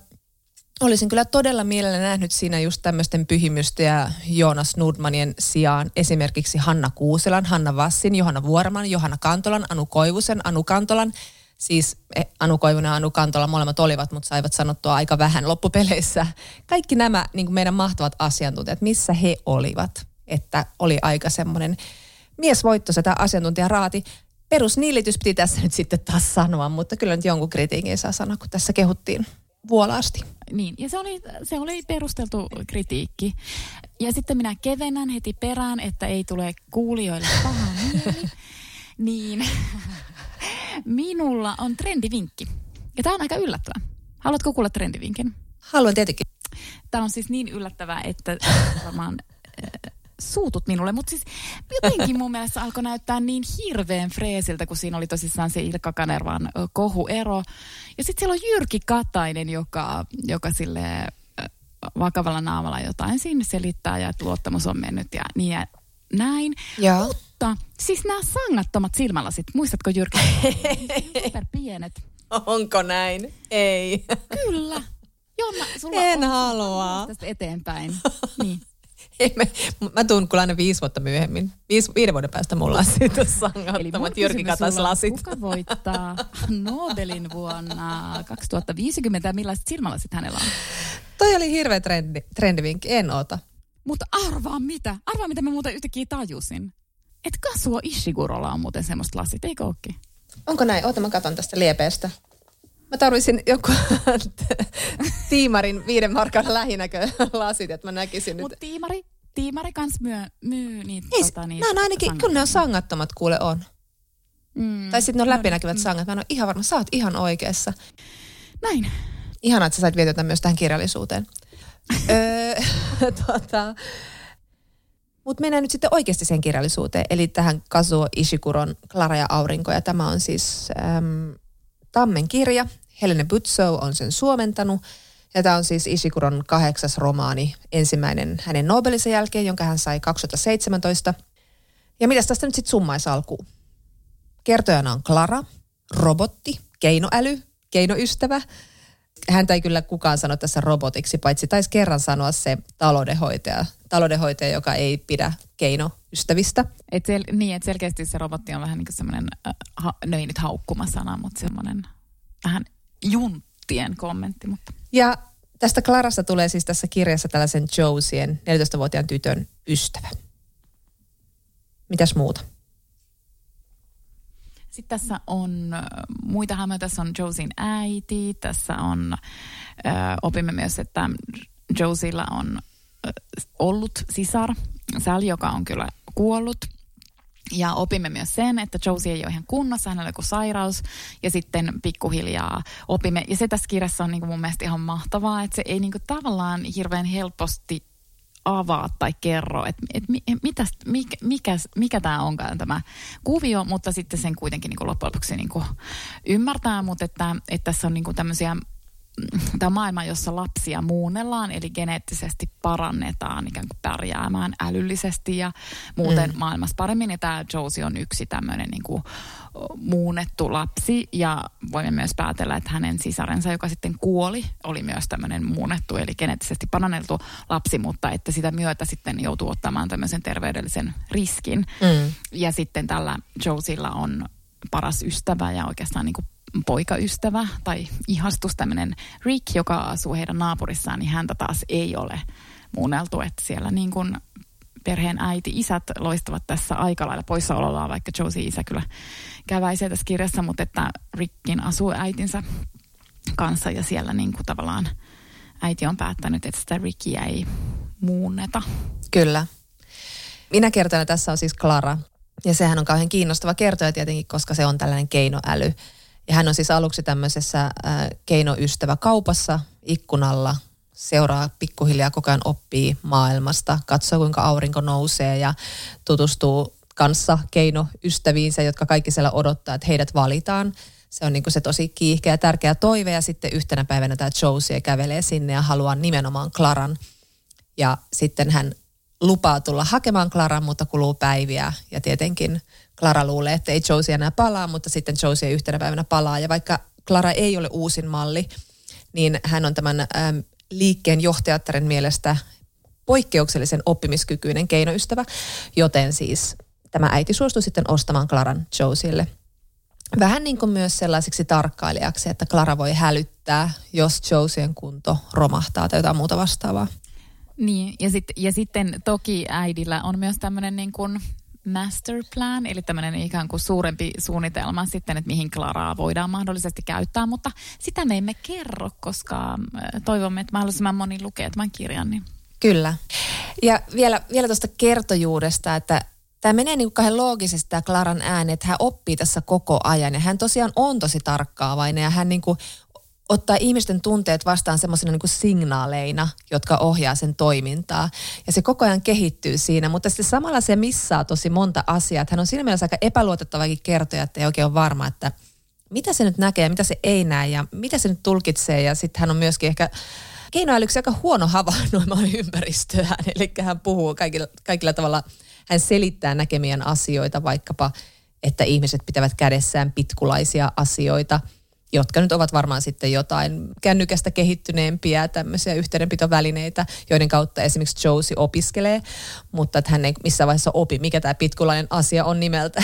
S4: olisin kyllä todella mielellä nähnyt siinä just tämmöisten pyhimystä Joonas Nordmanien sijaan esimerkiksi Hanna Kuuselan, Hanna Vassin, Johanna Vuorman, Johanna Kantolan, Anu Koivusen, Anu Kantolan. Siis eh, Anu Koivunen ja Anu Kantola molemmat olivat, mutta saivat sanottua aika vähän loppupeleissä. Kaikki nämä niin meidän mahtavat asiantuntijat, missä he olivat, että oli aika semmoinen miesvoitto se tämä asiantuntija raati. Perusniilitys piti tässä nyt sitten taas sanoa, mutta kyllä nyt jonkun kritiikin saa sanoa, kun tässä kehuttiin vuolaasti.
S3: Niin, ja se oli, se oli perusteltu kritiikki. Ja sitten minä kevennän heti perään, että ei tule kuulijoille paha mieli. niin minulla on trendivinkki. Ja tämä on aika yllättävä. Haluatko kuulla trendivinkin?
S4: Haluan tietenkin.
S3: Tämä on siis niin yllättävää, että varmaan suutut minulle, mutta siis jotenkin mun mielestä alkoi näyttää niin hirveän freesiltä, kun siinä oli tosissaan se Ilkka Kanervan kohuero. Ja sitten siellä on Jyrki Katainen, joka, joka sille vakavalla naamalla jotain sinne selittää ja että luottamus on mennyt ja niin ja näin. Ja. Mutta siis nämä sangattomat silmälasit, muistatko Jyrki? Super pienet.
S4: Onko näin? Ei.
S3: Kyllä. Jonna, sulla
S4: en on halua.
S3: Tästä eteenpäin. Niin.
S4: Me, mä tuun kyllä aina viisi vuotta myöhemmin. Viisi, viiden vuoden päästä mulla on siitä sangattomat Jyrki Katas lasit.
S3: Kuka voittaa Nobelin vuonna 2050 ja millaiset silmälasit hänellä on?
S4: Toi oli hirveä trendi, trendivinkki, en ota.
S3: Mutta arvaa mitä? Arvaa mitä mä muuten yhtäkkiä tajusin. Että Kasuo Ishigurolla on muuten semmoista lasit, eikö ookin?
S4: Onko näin? Oota, mä katon tästä liepeestä. Mä tarvisin joku tiimarin viiden markan lähinäkö lasit, että mä näkisin
S3: Mut nyt. tiimari, tiimari kans myy, myy niitä.
S4: Ei, tota, niitä nämä on ainakin, kyllä ne on sangattomat kuule on. Mm, tai sitten ne on no läpinäkyvät mm. sangat. Mä en ole ihan varma, sä oot ihan oikeassa.
S3: Näin.
S4: Ihanaa, että sä sait vietetä myös tähän kirjallisuuteen. öö, tota, mutta mennään nyt sitten oikeasti sen kirjallisuuteen, eli tähän Kazuo Ishikuron Klara ja aurinko. Ja tämä on siis äm, Tammen kirja. Helene Butsow on sen suomentanut. Ja tämä on siis Ishikuron kahdeksas romaani, ensimmäinen hänen Nobelisen jälkeen, jonka hän sai 2017. Ja mitä tästä nyt sitten summaisi alkuun? Kertojana on Clara, robotti, keinoäly, keinoystävä. Häntä ei kyllä kukaan sano tässä robotiksi, paitsi taisi kerran sanoa se taloudenhoitaja, taloudenhoitaja joka ei pidä keinoystävistä.
S3: Et sel, niin, että selkeästi se robotti on vähän niin kuin semmoinen, äh, ha, no ei nyt haukkuma sana, mutta semmoinen vähän junttien kommentti. Mutta.
S4: Ja tästä Clarasta tulee siis tässä kirjassa tällaisen Josien 14-vuotiaan tytön ystävä. Mitäs muuta?
S3: Sitten tässä on muita hahmoja. Tässä on Josien äiti. Tässä on, ö, opimme myös, että Josilla on ollut sisar, Sally, joka on kyllä kuollut. Ja opimme myös sen, että Josie ei ole ihan kunnossa, hänellä on joku sairaus. Ja sitten pikkuhiljaa opimme, ja se tässä kirjassa on niin kuin mun mielestä ihan mahtavaa, että se ei niin kuin tavallaan hirveän helposti avaa tai kerro, että et, mitäs, mikä, mikä, mikä tämä onkaan tämä kuvio, mutta sitten sen kuitenkin niin kuin loppujen lopuksi niin kuin ymmärtää, mutta että, että tässä on niin kuin tämmöisiä tämä maailma, jossa lapsia muunnellaan, eli geneettisesti parannetaan ikään kuin pärjäämään älyllisesti ja muuten mm. maailmassa paremmin. Ja tämä Josie on yksi tämmöinen niin kuin muunnettu lapsi ja voimme myös päätellä, että hänen sisarensa, joka sitten kuoli, oli myös tämmöinen muunnettu, eli geneettisesti paranneltu lapsi, mutta että sitä myötä sitten joutuu ottamaan tämmöisen terveydellisen riskin. Mm. Ja sitten tällä Josilla on paras ystävä ja oikeastaan niin kuin poikaystävä tai ihastus, tämmöinen Rick, joka asuu heidän naapurissaan, niin häntä taas ei ole muunneltu, että siellä niin kuin perheen äiti, isät loistavat tässä aika lailla poissaolollaan, vaikka Josie isä kyllä käväisee tässä kirjassa, mutta että Rickin asuu äitinsä kanssa ja siellä niin kuin tavallaan äiti on päättänyt, että sitä Rickia ei muunneta.
S4: Kyllä. Minä kertona tässä on siis Clara. Ja sehän on kauhean kiinnostava kertoja tietenkin, koska se on tällainen keinoäly. Ja hän on siis aluksi tämmöisessä äh, keinoystävä kaupassa ikkunalla, seuraa pikkuhiljaa koko ajan oppii maailmasta, katsoo kuinka aurinko nousee ja tutustuu kanssa keinoystäviinsä, jotka kaikki siellä odottaa, että heidät valitaan. Se on niin se tosi kiihkeä ja tärkeä toive ja sitten yhtenä päivänä tämä Josie kävelee sinne ja haluaa nimenomaan Klaran. Ja sitten hän lupaa tulla hakemaan Klaran, mutta kuluu päiviä ja tietenkin Clara luulee, että ei Josie enää palaa, mutta sitten Josie yhtenä päivänä palaa. Ja vaikka Clara ei ole uusin malli, niin hän on tämän äm, liikkeen johtajattaren mielestä poikkeuksellisen oppimiskykyinen keinoystävä, joten siis tämä äiti suostui sitten ostamaan Claran Josielle. Vähän niin kuin myös sellaisiksi tarkkailijaksi, että Clara voi hälyttää, jos Josien kunto romahtaa tai jotain muuta vastaavaa.
S3: Niin, ja, sit, ja sitten toki äidillä on myös tämmöinen niin kuin master plan, eli tämmöinen ikään kuin suurempi suunnitelma sitten, että mihin Klaraa voidaan mahdollisesti käyttää, mutta sitä me emme kerro, koska äh, toivomme, että mahdollisimman moni lukee tämän kirjan. Niin.
S4: Kyllä. Ja vielä, vielä tuosta kertojuudesta, että tämä menee niin kuin loogisesti tämä Klaran ääni, että hän oppii tässä koko ajan ja hän tosiaan on tosi tarkkaavainen ja hän niin kuin ottaa ihmisten tunteet vastaan semmoisena niin signaaleina, jotka ohjaa sen toimintaa. Ja se koko ajan kehittyy siinä, mutta sitten samalla se missaa tosi monta asiaa. Hän on siinä mielessä aika epäluotettavakin kertoja, että ei oikein ole varma, että mitä se nyt näkee ja mitä se ei näe ja mitä se nyt tulkitsee. Ja sitten hän on myöskin ehkä keinoälyksi aika huono havainnoimaan ympäristöään. Eli hän puhuu kaikilla, kaikilla tavalla, hän selittää näkemien asioita, vaikkapa, että ihmiset pitävät kädessään pitkulaisia asioita – jotka nyt ovat varmaan sitten jotain kännykästä kehittyneempiä tämmöisiä yhteydenpitovälineitä, joiden kautta esimerkiksi Josie opiskelee, mutta että hän ei missään vaiheessa opi, mikä tämä pitkulainen asia on nimeltä.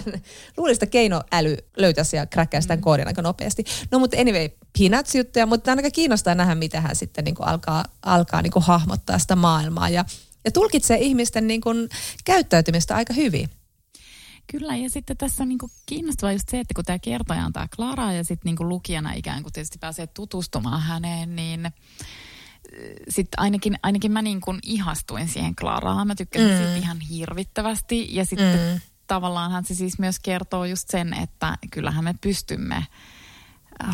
S4: Luulisin, että keinoäly löytäisi ja kräkkää sitä mm. koodin aika nopeasti. No mutta anyway, peanuts-juttuja, mutta aika kiinnostaa nähdä, mitä hän sitten niin kuin alkaa, alkaa niin kuin hahmottaa sitä maailmaa ja, ja tulkitsee ihmisten niin kuin käyttäytymistä aika hyvin.
S3: Kyllä, ja sitten tässä on niin kuin kiinnostavaa just se, että kun tämä kertoja on tämä Clara ja sitten niin lukijana ikään kuin tietysti pääsee tutustumaan häneen, niin äh, sitten ainakin, ainakin mä niin kuin ihastuin siihen Klaraan. Mä tykkäsin mm. siitä ihan hirvittävästi ja sitten mm. tavallaanhan se siis myös kertoo just sen, että kyllähän me pystymme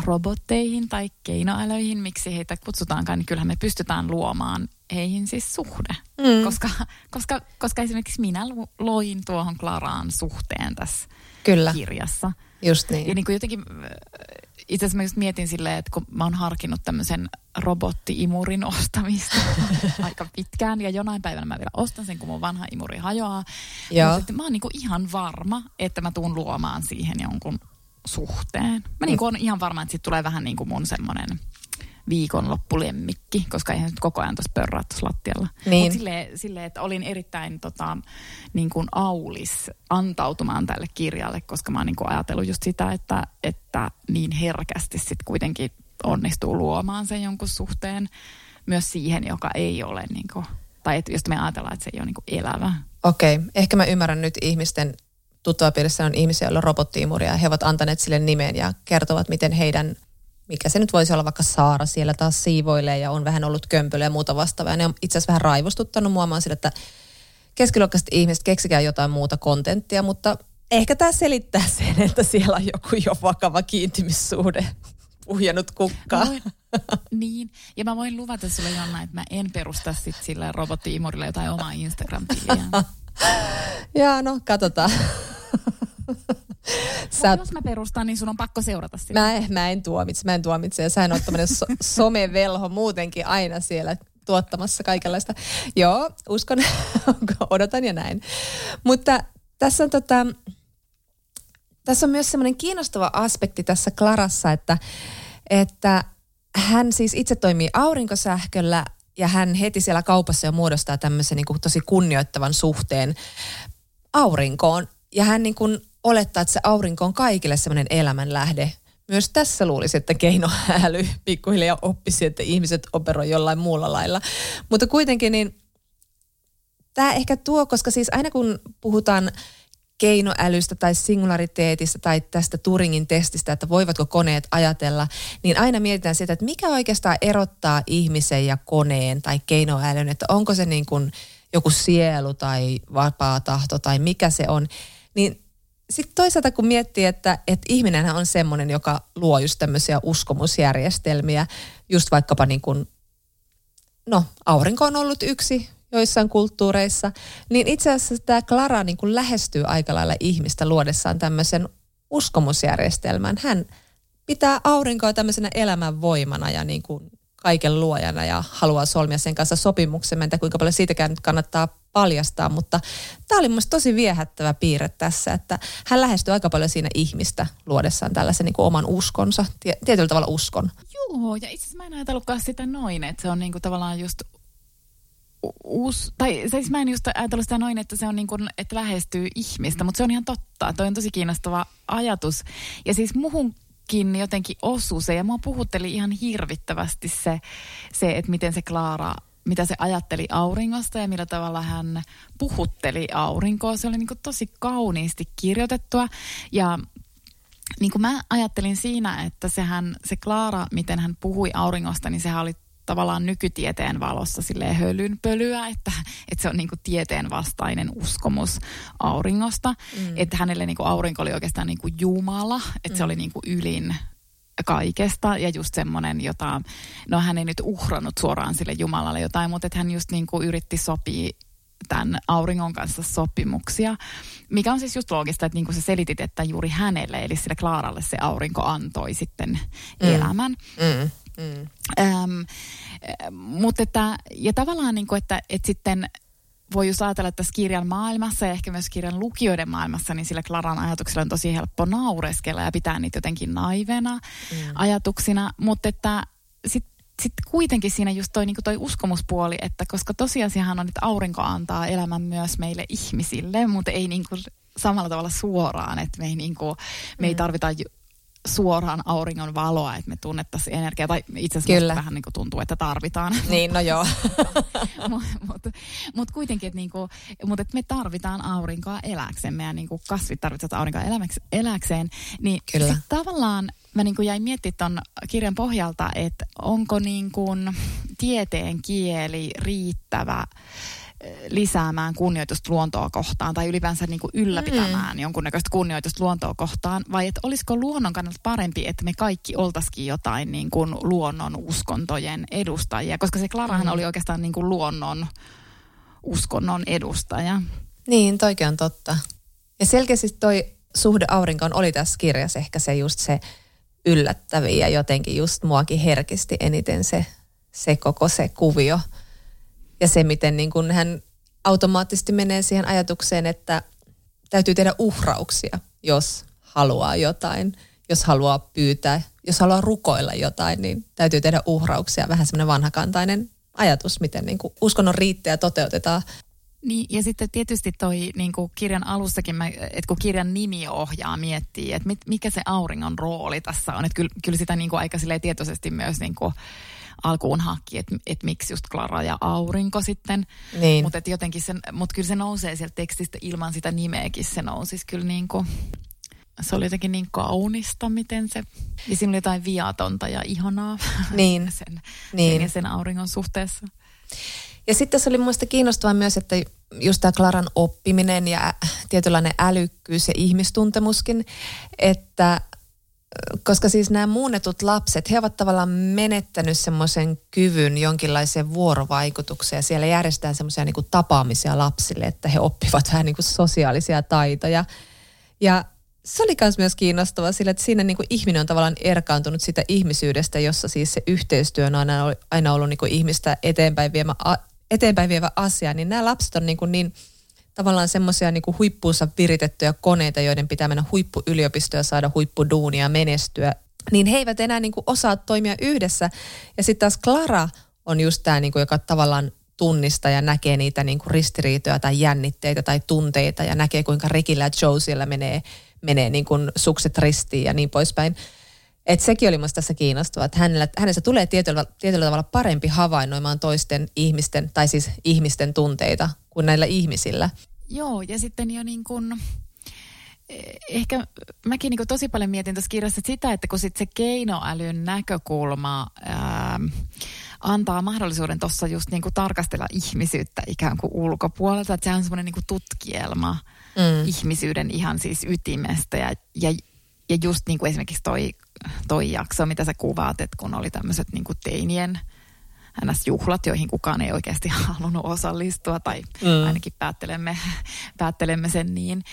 S3: robotteihin tai keinoälöihin, miksi heitä kutsutaankaan, niin kyllähän me pystytään luomaan heihin siis suhde. Mm. Koska, koska, koska esimerkiksi minä loin tuohon Klaraan suhteen tässä Kyllä. kirjassa.
S4: Just niin.
S3: Ja niin kuin jotenkin, äh, itse asiassa mä just mietin silleen, että kun mä oon harkinnut tämmöisen robotti-imurin ostamista aika pitkään, ja jonain päivänä mä vielä ostan sen, kun mun vanha imuri hajoaa. Joo. Mutta mä oon niin kuin ihan varma, että mä tuun luomaan siihen jonkun suhteen. Mä niin kuin on ihan varma, että siitä tulee vähän niin kuin mun semmoinen viikonloppulemmikki, koska eihän nyt koko ajan tässä pörrää tuossa lattialla. Niin. Mutta silleen, sille, että olin erittäin tota, niin kuin aulis antautumaan tälle kirjalle, koska mä oon niin kuin ajatellut just sitä, että, että niin herkästi sitten kuitenkin onnistuu luomaan sen jonkun suhteen myös siihen, joka ei ole niin kuin, tai että jos me ajatellaan, että se ei ole niin kuin elävä.
S4: Okei, okay. ehkä mä ymmärrän nyt ihmisten tuttavapiirissä on ihmisiä, joilla on robottiimuria ja he ovat antaneet sille nimen ja kertovat, miten heidän, mikä se nyt voisi olla vaikka Saara siellä taas siivoilee ja on vähän ollut kömpelö ja muuta vastaavaa. Ja ne on itse asiassa vähän raivostuttanut muomaan sille, että keskiluokkaiset ihmiset keksikää jotain muuta kontenttia, mutta ehkä tämä selittää sen, että siellä on joku jo vakava kiintymissuhde puhjennut kukkaa.
S3: Voin, niin, ja mä voin luvata sulle Jonna, että mä en perusta sit sille robottiimurille jotain omaa Instagram-tiliä.
S4: Jaa, no katsotaan.
S3: Sä... Jos mä perustan, niin sun on pakko seurata sitä.
S4: Mä, mä en tuomitse, mä en tuomitse. Ja sähän oot tämmönen so, somevelho muutenkin aina siellä tuottamassa kaikenlaista. Joo, uskon, odotan ja näin. Mutta tässä on, tota, tässä on myös semmoinen kiinnostava aspekti tässä Klarassa, että, että hän siis itse toimii aurinkosähköllä ja hän heti siellä kaupassa jo muodostaa tämmöisen niin kuin tosi kunnioittavan suhteen aurinkoon. Ja hän niin kuin olettaa, että se aurinko on kaikille semmoinen elämänlähde. Myös tässä luulisi, että keinoäly pikkuhiljaa oppisi, että ihmiset operoi jollain muulla lailla. Mutta kuitenkin niin tämä ehkä tuo, koska siis aina kun puhutaan keinoälystä tai singulariteetista tai tästä Turingin testistä, että voivatko koneet ajatella, niin aina mietitään sitä, että mikä oikeastaan erottaa ihmisen ja koneen tai keinoälyn, että onko se niin kuin joku sielu tai vapaa tahto tai mikä se on. Niin sitten toisaalta kun miettii, että, että ihminen on semmoinen, joka luo just tämmöisiä uskomusjärjestelmiä, just vaikkapa niin kuin, no aurinko on ollut yksi joissain kulttuureissa, niin itse asiassa tämä Clara niin kuin lähestyy aika lailla ihmistä luodessaan tämmöisen uskomusjärjestelmän. Hän pitää aurinkoa tämmöisenä elämän voimana ja niin kuin kaiken luojana ja haluaa solmia sen kanssa sopimuksen. Mä kuinka paljon siitäkään nyt kannattaa paljastaa, mutta tämä oli minusta tosi viehättävä piirre tässä, että hän lähestyy aika paljon siinä ihmistä luodessaan tällaisen niin kuin oman uskonsa, tietyllä tavalla uskon.
S3: Joo, ja itse asiassa mä en ajatellutkaan sitä noin, että se on niin kuin tavallaan just uus, tai siis mä en just ajatellut sitä noin, että se on niin kuin, että lähestyy ihmistä, mutta se on ihan totta. Toi on tosi kiinnostava ajatus. Ja siis muhunkin jotenkin osui se, ja mua puhutteli ihan hirvittävästi se, se että miten se Klaara mitä se ajatteli auringosta ja millä tavalla hän puhutteli aurinkoa. Se oli niin tosi kauniisti kirjoitettua ja niin kuin mä ajattelin siinä, että sehän, se Klaara, miten hän puhui auringosta, niin sehän oli tavallaan nykytieteen valossa silleen hölynpölyä, että, että se on niin kuin tieteen vastainen uskomus auringosta. Mm. Että hänelle niin kuin aurinko oli oikeastaan niin kuin Jumala, että mm. se oli niin kuin ylin kaikesta ja just semmoinen, jota, no hän ei nyt uhrannut suoraan sille Jumalalle jotain, mutta että hän just niin kuin yritti sopia tämän auringon kanssa sopimuksia, mikä on siis just loogista, että niin kuin sä selitit, että juuri hänelle, eli sille Klaaralle se aurinko antoi sitten mm. elämän. Mm. Mm. Ähm, mutta että, ja tavallaan niin kuin, että, että sitten voi just ajatella, että tässä kirjan maailmassa ja ehkä myös kirjan lukijoiden maailmassa, niin sillä Klaran ajatuksella on tosi helppo naureskella ja pitää niitä jotenkin naivena mm. ajatuksina, mutta että sitten sit kuitenkin siinä just toi, niin toi uskomuspuoli, että koska tosiasiahan on, että aurinko antaa elämän myös meille ihmisille, mutta ei niin kuin samalla tavalla suoraan, että me ei, niin kuin, me ei mm. tarvita suoraan auringon valoa, että me tunnettaisiin energiaa. Tai itse asiassa vähän niin kuin tuntuu, että tarvitaan.
S4: Niin, no joo.
S3: Mutta mut, mut kuitenkin, että, niin kuin, mut, että me tarvitaan aurinkoa eläksemme ja niin kuin kasvit tarvitsevat aurinkoa eläkseen. Niin Kyllä. tavallaan mä niin kuin jäin miettimään tuon kirjan pohjalta, että onko niin kuin tieteen kieli riittävä lisäämään kunnioitusta luontoa kohtaan tai ylipäänsä niin kuin ylläpitämään mm. jonkunnäköistä kunnioitusta luontoa kohtaan, vai että olisiko luonnon kannalta parempi, että me kaikki oltaisikin jotain niin kuin luonnon uskontojen edustajia, koska se Klarahan mm. oli oikeastaan niin kuin luonnon uskonnon edustaja.
S4: Niin, toikin on totta. Ja selkeästi toi suhde aurinkoon oli tässä kirjassa ehkä se just se yllättäviä ja jotenkin just muakin herkisti eniten se, se koko se kuvio – ja se, miten niin kuin hän automaattisesti menee siihen ajatukseen, että täytyy tehdä uhrauksia, jos haluaa jotain. Jos haluaa pyytää, jos haluaa rukoilla jotain, niin täytyy tehdä uhrauksia. Vähän semmoinen vanhakantainen ajatus, miten niin kuin uskonnon riittäjä toteutetaan.
S3: Niin, ja sitten tietysti toi niin kuin kirjan alussakin, mä, että kun kirjan nimi ohjaa, miettii, että mit, mikä se auringon rooli tässä on. Että kyllä, kyllä sitä niin kuin aika tietoisesti myös niin kuin alkuun hakki, että, että miksi just Klara ja aurinko sitten.
S4: Niin.
S3: Mutta jotenkin sen, mut kyllä se nousee sieltä tekstistä ilman sitä nimeäkin, se nousisi kyllä niin kuin, se oli jotenkin niin kaunista, miten se, ja siinä oli jotain viatonta ja ihanaa
S4: Niin.
S3: sen,
S4: Niin.
S3: sen ja sen auringon suhteessa.
S4: Ja sitten se oli muista kiinnostavaa myös, että just tämä Klaran oppiminen ja tietynlainen älykkyys ja ihmistuntemuskin, että koska siis nämä muunnetut lapset, he ovat tavallaan menettänyt semmoisen kyvyn jonkinlaiseen vuorovaikutukseen. Siellä järjestetään semmoisia niin tapaamisia lapsille, että he oppivat vähän niin kuin sosiaalisia taitoja. Ja se oli myös myös kiinnostavaa sillä, että siinä niin kuin ihminen on tavallaan erkaantunut sitä ihmisyydestä, jossa siis se yhteistyö on aina, aina ollut niin kuin ihmistä eteenpäin viemä, eteenpäin vievä asia. Niin nämä lapset on niin, kuin niin tavallaan semmoisia niin huippuunsa viritettyjä koneita, joiden pitää mennä huippuyliopistoon ja saada huippuduunia menestyä. Niin he eivät enää niin kuin osaa toimia yhdessä. Ja sitten taas Clara on just tämä, niin joka tavallaan tunnistaa ja näkee niitä niin kuin ristiriitoja tai jännitteitä tai tunteita ja näkee kuinka Rikillä ja Josiella menee, menee niin kuin sukset ristiin ja niin poispäin. Et sekin oli minusta tässä kiinnostavaa, että hänellä, hänessä tulee tietyllä, tietyllä tavalla parempi havainnoimaan toisten ihmisten, tai siis ihmisten tunteita kuin näillä ihmisillä.
S3: Joo, ja sitten jo niin kuin, ehkä mäkin niin tosi paljon mietin tuossa kirjassa sitä, että kun sitten se keinoälyn näkökulma ää, antaa mahdollisuuden tuossa just niin kuin tarkastella ihmisyyttä ikään kuin ulkopuolelta, että se on semmoinen niin tutkielma mm. ihmisyyden ihan siis ytimestä ja, ja, ja just niin kuin esimerkiksi toi, toi jakso, mitä sä kuvaat, että kun oli tämmöiset niin kuin teinien – NS-juhlat, joihin kukaan ei oikeasti halunnut osallistua, tai mm. ainakin päättelemme, päättelemme sen niin,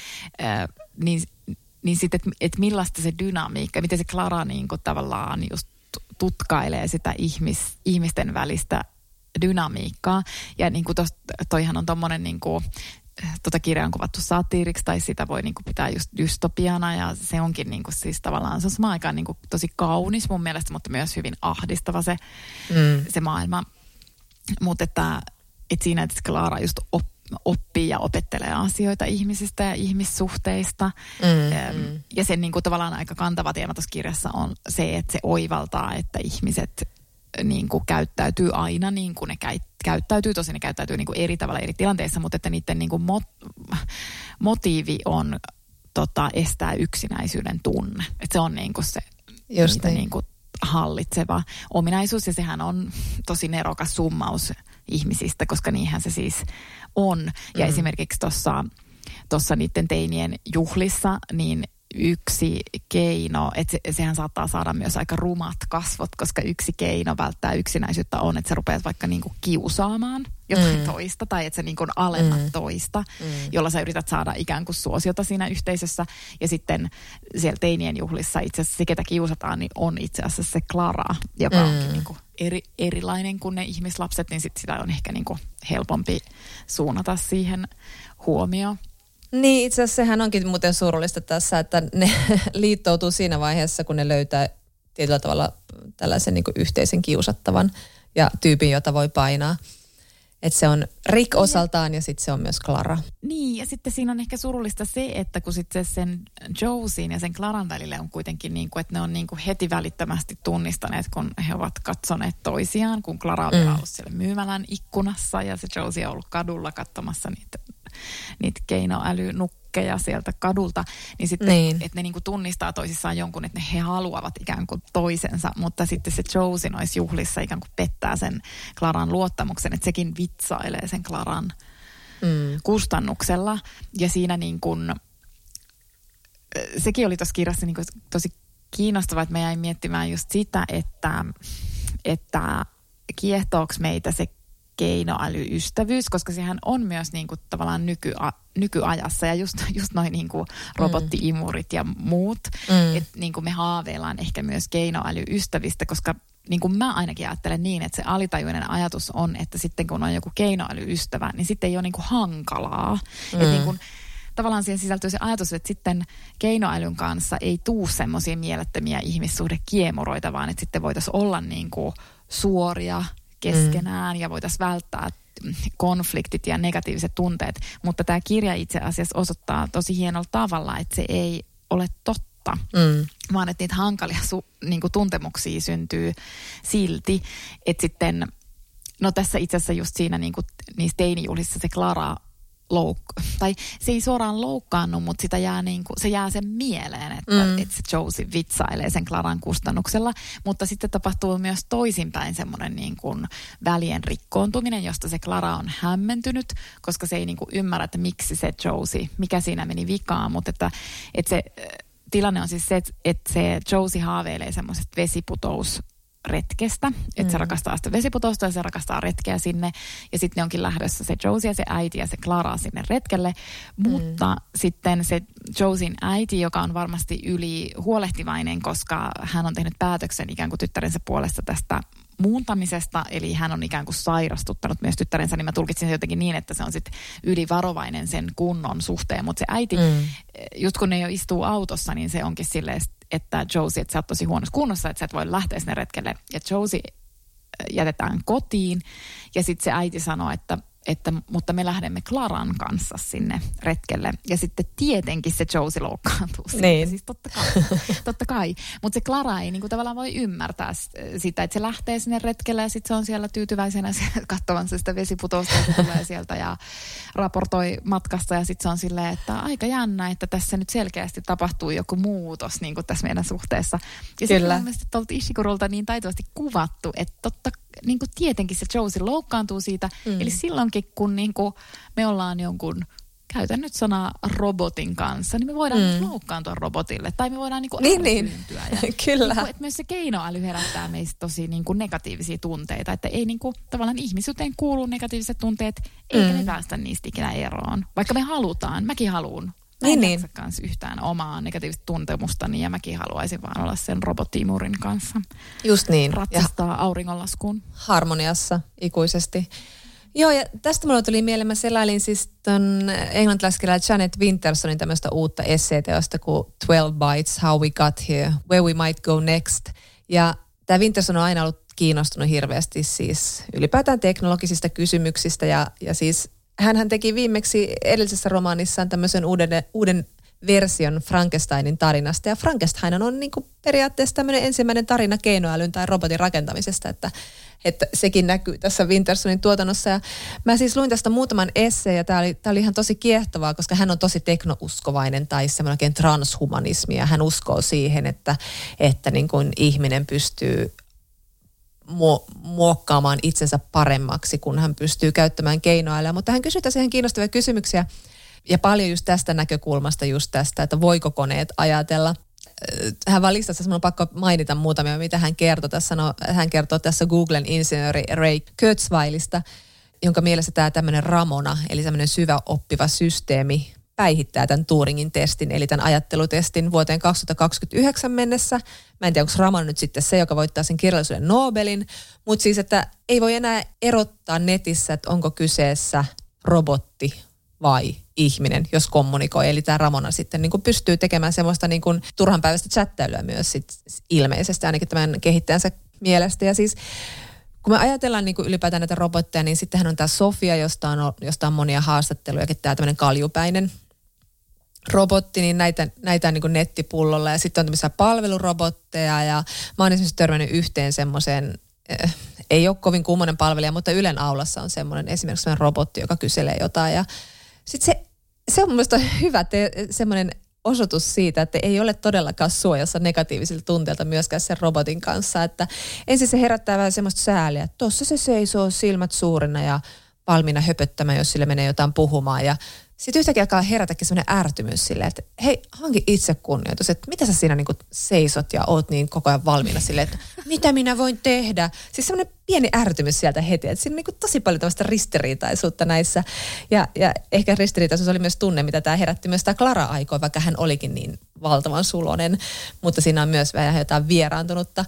S3: äh, niin, niin sitten, että et millaista se dynamiikka, miten se Clara niin kuin tavallaan just tutkailee sitä ihmis, ihmisten välistä dynamiikkaa. Ja niin kuin tosta, toihan on tommonen niin kuin tota kirjaa on kuvattu satiiriksi tai sitä voi niin kuin pitää just dystopiana ja se onkin niin kuin siis tavallaan se on samaan aikaan niin kuin tosi kaunis mun mielestä, mutta myös hyvin ahdistava se, mm. se maailma. Mutta että, että siinä, että Clara just op, oppii ja opettelee asioita ihmisistä ja ihmissuhteista. Mm, mm. Ja sen niin kuin tavallaan aika kantava teema tuossa kirjassa on se, että se oivaltaa, että ihmiset niin kuin käyttäytyy aina niin kuin ne käyttäytyy. Tosin ne käyttäytyy niin kuin eri tavalla eri tilanteissa, mutta että niiden niin kuin mot, motiivi on tota, estää yksinäisyyden tunne. Että se on niin kuin se Just niitä niin. Niin kuin hallitseva ominaisuus ja sehän on tosi nerokas summaus ihmisistä, koska niinhän se siis on. Ja mm. esimerkiksi tuossa tuossa niiden teinien juhlissa, niin yksi keino, että se, sehän saattaa saada myös aika rumat kasvot, koska yksi keino välttää yksinäisyyttä on, että sä rupeat vaikka niinku kiusaamaan jotain mm. toista tai että sä niinku alennat mm. toista, mm. jolla sä yrität saada ikään kuin suosiota siinä yhteisössä. Ja sitten siellä teinien juhlissa itse asiassa se, ketä kiusataan, niin on itse asiassa se Clara, joka mm. onkin niinku eri, erilainen kuin ne ihmislapset, niin sit sitä on ehkä niinku helpompi suunnata siihen huomioon.
S4: Niin, itse asiassa sehän onkin muuten surullista tässä, että ne liittoutuu siinä vaiheessa, kun ne löytää tietyllä tavalla tällaisen niin yhteisen kiusattavan ja tyypin, jota voi painaa. Että se on Rick osaltaan ja sitten se on myös Clara.
S3: Niin, ja sitten siinä on ehkä surullista se, että kun sitten sen Josin ja sen Claran välille on kuitenkin niin kuin, että ne on niin kuin heti välittömästi tunnistaneet, kun he ovat katsoneet toisiaan, kun Clara oli mm. ollut siellä myymälän ikkunassa ja se Josie on ollut kadulla katsomassa niitä niitä keinoälynukkeja sieltä kadulta, niin sitten, niin. että ne niinku tunnistaa toisissaan jonkun, että ne he haluavat ikään kuin toisensa, mutta sitten se Josie noissa juhlissa ikään kuin pettää sen Klaran luottamuksen, että sekin vitsailee sen Klaran mm. kustannuksella. Ja siinä niin kuin, sekin oli tuossa kirjassa niin kuin tosi kiinnostavaa, että me jäin miettimään just sitä, että, että kiehtooks meitä se keinoälyystävyys, koska sehän on myös niin kuin tavallaan nyky, nykyajassa ja just, just noin niin kuin robottiimurit ja muut, mm. että niin kuin me haaveillaan ehkä myös keinoälyystävistä, koska niin kuin mä ainakin ajattelen niin, että se alitajuinen ajatus on, että sitten kun on joku keinoälyystävä, niin sitten ei ole niin kuin hankalaa. Mm. Että niin kuin, tavallaan siihen sisältyy se ajatus, että sitten keinoälyn kanssa ei tuu semmoisia mielettömiä ihmissuhdekiemuroita, vaan että sitten voitaisiin olla niin kuin suoria keskenään mm. ja voitaisiin välttää konfliktit ja negatiiviset tunteet. Mutta tämä kirja itse asiassa osoittaa tosi hienolla tavalla, että se ei ole totta. Mm. Vaan että niitä hankalia su, niin tuntemuksia syntyy silti. Että sitten, no tässä itse asiassa just siinä niin kuin, niissä teinijuhlissa se Clara louk- tai se ei suoraan loukkaannut, mutta sitä jää niin kuin, se jää sen mieleen, että, mm. että se Josie vitsailee sen Klaran kustannuksella. Mutta sitten tapahtuu myös toisinpäin semmoinen niin kuin välien rikkoontuminen, josta se Klara on hämmentynyt, koska se ei niin kuin ymmärrä, että miksi se Josie, mikä siinä meni vikaan, mutta että, että se tilanne on siis se, että se Josie haaveilee semmoisesta vesiputous retkestä. Että mm. se rakastaa sitä vesiputousta ja se rakastaa retkeä sinne. Ja sitten ne onkin lähdössä se Josie ja se äiti ja se Clara sinne retkelle. Mm. Mutta sitten se Josien äiti, joka on varmasti yli huolehtivainen, koska hän on tehnyt päätöksen ikään kuin tyttärensä puolesta tästä muuntamisesta, eli hän on ikään kuin sairastuttanut myös tyttärensä, niin mä tulkitsin se jotenkin niin, että se on sitten ylivarovainen sen kunnon suhteen, mutta se äiti, mm. just kun ne jo istuu autossa, niin se onkin silleen, että Josie, että sä oot tosi huonossa kunnossa, että sä et voi lähteä sinne retkelle. Ja Josie äh, jätetään kotiin ja sitten se äiti sanoo, että että mutta me lähdemme Klaran kanssa sinne retkelle. Ja sitten tietenkin se Josie loukkaantuu siitä. Niin. Siis totta kai. totta kai. Mutta se Klara ei niinku tavallaan voi ymmärtää sitä, että se lähtee sinne retkelle ja sitten se on siellä tyytyväisenä katsovansa sitä vesiputousta ja se tulee sieltä ja raportoi matkasta ja sitten se on silleen, että aika jännä, että tässä nyt selkeästi tapahtuu joku muutos niin kuin tässä meidän suhteessa. Ja sitten mielestäni tuolta Ishikurulta niin taitavasti kuvattu, että totta niin kuin tietenkin se Josie loukkaantuu siitä. Mm. Eli silloinkin, kun niin kuin me ollaan jonkun käytän nyt sanaa robotin kanssa, niin me voidaan mm. myös loukkaantua robotille. Tai me voidaan niinku niin, niin. Ja,
S4: Kyllä.
S3: Niinku, että myös se keinoäly herättää meistä tosi niinku negatiivisia tunteita. Että ei niinku, tavallaan ihmisyyteen kuulu negatiiviset tunteet, eikä mm. me päästä niistä ikinä eroon. Vaikka me halutaan, mäkin haluan Mä niin, en niin. kanssa yhtään omaa negatiivista tuntemusta, niin ja mäkin haluaisin vaan olla sen robottimurin kanssa.
S4: Just niin.
S3: Ratsastaa ja auringonlaskuun.
S4: Harmoniassa ikuisesti. Joo, ja tästä mulla tuli mieleen, mä selailin siis ton englantilaiskirjailija Janet Wintersonin tämmöistä uutta esseeteosta kuin 12 Bites, How We Got Here, Where We Might Go Next. Ja tämä Winterson on aina ollut kiinnostunut hirveästi siis ylipäätään teknologisista kysymyksistä ja, ja siis hän teki viimeksi edellisessä romaanissaan tämmöisen uuden, uuden version Frankensteinin tarinasta. Ja Frankenstein on niin kuin periaatteessa tämmöinen ensimmäinen tarina keinoälyn tai robotin rakentamisesta, että, että sekin näkyy tässä Wintersonin tuotannossa. Ja mä siis luin tästä muutaman esseen ja tämä oli, oli ihan tosi kiehtovaa, koska hän on tosi teknouskovainen tai semmoinen transhumanismi ja hän uskoo siihen, että, että niin kuin ihminen pystyy muokkaamaan itsensä paremmaksi, kun hän pystyy käyttämään keinoälyä. Mutta hän kysyi tässä ihan kiinnostavia kysymyksiä ja paljon just tästä näkökulmasta, just tästä, että voiko koneet ajatella. Hän vaan listasi, on pakko mainita muutamia, mitä hän kertoo tässä. No, hän kertoo tässä Googlen insinööri Ray Kurzweilista, jonka mielessä tämä tämmöinen Ramona, eli tämmöinen syvä oppiva systeemi, päihittää tämän Turingin testin, eli tämän ajattelutestin vuoteen 2029 mennessä. Mä en tiedä, onko Raman nyt sitten se, joka voittaa sen kirjallisuuden Nobelin, mutta siis, että ei voi enää erottaa netissä, että onko kyseessä robotti vai ihminen, jos kommunikoi. Eli tämä Ramona sitten niin pystyy tekemään semmoista niin kuin turhan päivästä chattailuja myös sit ilmeisesti, ainakin tämän kehittäjänsä mielestä. Ja siis kun me ajatellaan niin kuin ylipäätään näitä robotteja, niin sittenhän on tämä Sofia, josta on, josta on monia haastatteluja, tämä tämmöinen kaljupäinen robotti, niin näitä, näitä on niin nettipullolla ja sitten on tämmöisiä palvelurobotteja ja mä oon esimerkiksi törmännyt yhteen semmoiseen, eh, ei ole kovin kummonen palvelija, mutta Ylen aulassa on semmoinen esimerkiksi semmoinen robotti, joka kyselee jotain ja sitten se, se on mun mielestä hyvä te, semmoinen osoitus siitä, että ei ole todellakaan suojassa negatiivisilta tunteilta myöskään sen robotin kanssa. Että ensin se herättää vähän semmoista sääliä, että tuossa se seisoo silmät suurina ja valmiina höpöttämään, jos sille menee jotain puhumaan. Ja sitten yhtäkkiä alkaa herätäkin sellainen ärtymys silleen, että hei, hanki itse kunnioitus, että mitä sä siinä niin seisot ja oot niin koko ajan valmiina silleen, että mitä minä voin tehdä. Siis semmoinen pieni ärtymys sieltä heti, että siinä on niin tosi paljon tämmöistä ristiriitaisuutta näissä. Ja, ja ehkä ristiriitaisuus oli myös tunne, mitä tämä herätti myös tämä Clara aikoi, vaikka hän olikin niin valtavan sulonen, mutta siinä on myös vähän jotain vieraantunutta.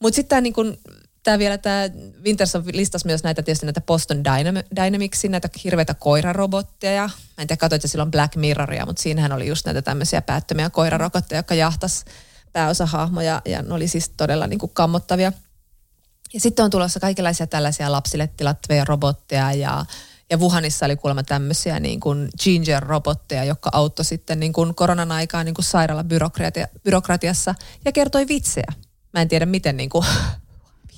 S4: Mutta sitten tämä niin tämä vielä tämä Winterson listasi myös näitä tietysti näitä Boston Dynamicsin, näitä hirveitä koirarobotteja. Mä en tiedä, katsoit silloin Black Mirroria, mutta siinähän oli just näitä tämmöisiä päättömiä koirarokotteja, jotka jahtas pääosahahmoja ja ne oli siis todella niin kuin kammottavia. Ja sitten on tulossa kaikenlaisia tällaisia lapsille tilattavia robotteja ja, ja Wuhanissa oli kuulemma tämmöisiä niin kuin Ginger-robotteja, jotka auttoi sitten niin kuin koronan aikaa niin kuin sairaalabyrokratiassa ja kertoi vitsejä. Mä en tiedä miten niin kuin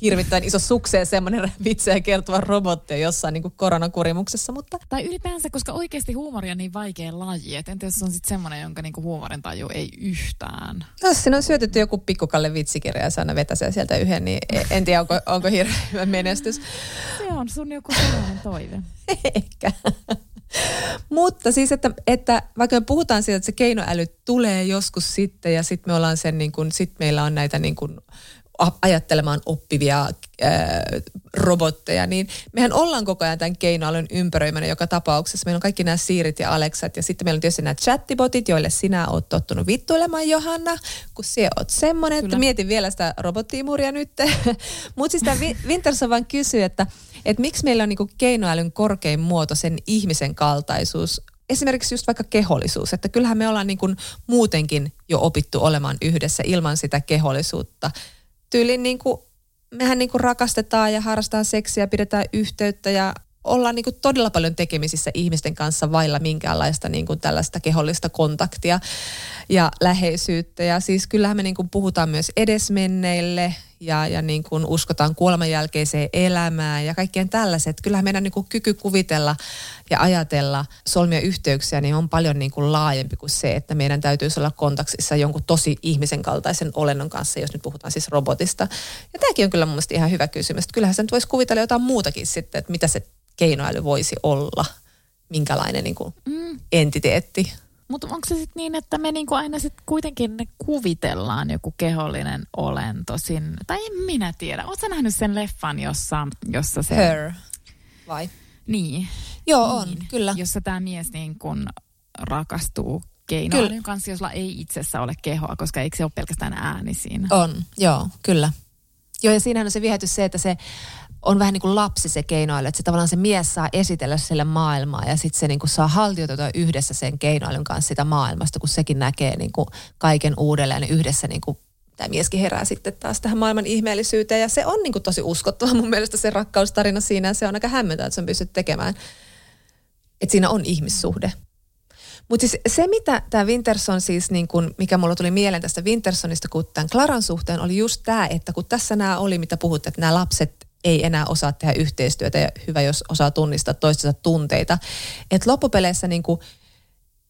S4: hirvittävän iso sukseen semmoinen vitsejä kertova robotti jossain niin kuin koronakurimuksessa, mutta...
S3: Tai ylipäänsä, koska oikeasti huumori on niin vaikea laji, että entä jos on sitten semmoinen, jonka niin kuin huumorin taju ei yhtään?
S4: Jos siinä on syötetty joku pikkukalle vitsikirja ja se aina vetäsee sieltä yhden, niin en tiedä, onko, onko hirveän menestys.
S3: Se on sun joku sellainen toive.
S4: Ehkä. Mutta siis, että, että vaikka me puhutaan siitä, että se keinoäly tulee joskus sitten ja sitten me ollaan sen niin kuin, sit meillä on näitä niin kuin ajattelemaan oppivia ää, robotteja, niin mehän ollaan koko ajan tämän keinoälyn ympäröimänä joka tapauksessa. Meillä on kaikki nämä Siirit ja Alexat ja sitten meillä on tietysti nämä chattibotit, joille sinä oot tottunut vittuilemaan Johanna, kun sinä oot semmoinen, Kyllä. että mietin vielä sitä robottiimuria nyt. Mutta siis tämä Winterson vaan kysyy, että, että miksi meillä on niinku keinoälyn korkein muoto sen ihmisen kaltaisuus, esimerkiksi just vaikka kehollisuus, että kyllähän me ollaan niin kuin muutenkin jo opittu olemaan yhdessä ilman sitä kehollisuutta tyyliin niin kuin, mehän niin kuin rakastetaan ja harrastetaan seksiä, pidetään yhteyttä ja ollaan niin kuin todella paljon tekemisissä ihmisten kanssa vailla minkäänlaista niin kuin tällaista kehollista kontaktia ja läheisyyttä. Ja siis kyllähän me niin kuin puhutaan myös edesmenneille ja, ja niin kuin uskotaan kuoleman jälkeiseen elämään ja kaikkien tällaiset. Kyllähän meidän niin kuin kyky kuvitella ja ajatella solmia yhteyksiä niin on paljon niin kuin laajempi kuin se, että meidän täytyisi olla kontaktissa jonkun tosi ihmisen kaltaisen olennon kanssa, jos nyt puhutaan siis robotista. Ja tämäkin on kyllä mun mielestä ihan hyvä kysymys. Kyllähän sen voisi kuvitella jotain muutakin sitten, että mitä se keinoäly voisi olla, minkälainen niin kuin mm. entiteetti.
S3: Mutta onko se sitten niin, että me niinku aina sitten kuitenkin kuvitellaan joku kehollinen olento sinne? Tai en minä tiedä. Oletko nähnyt sen leffan, jossa, jossa se...
S4: Her, vai?
S3: Niin.
S4: Joo,
S3: niin.
S4: on, kyllä.
S3: Jossa tämä mies niin kun rakastuu keinoälyn kanssa, jolla ei itsessä ole kehoa, koska eikö se ole pelkästään ääni siinä?
S4: On, joo, kyllä. Joo, ja siinähän on se viehätys se, että se on vähän niin kuin lapsi se keinoilu, että se tavallaan se mies saa esitellä sille maailmaa ja sitten se niin kuin saa haltioitua yhdessä sen keinoilun kanssa sitä maailmasta, kun sekin näkee niin kuin kaiken uudelleen ja yhdessä niin kuin tämä mieskin herää sitten taas tähän maailman ihmeellisyyteen ja se on niin kuin tosi uskottava mun mielestä se rakkaustarina siinä ja se on aika hämmentävä, että se on pystynyt tekemään. Että siinä on ihmissuhde. Mutta siis se, mitä tämä Winterson siis, niin kun, mikä mulla tuli mieleen tästä Wintersonista, kun tämän Klaran suhteen, oli just tämä, että kun tässä nämä oli, mitä puhutte, että nämä lapset ei enää osaa tehdä yhteistyötä ja hyvä, jos osaa tunnistaa toistensa tunteita. Että loppupeleissä niin kuin,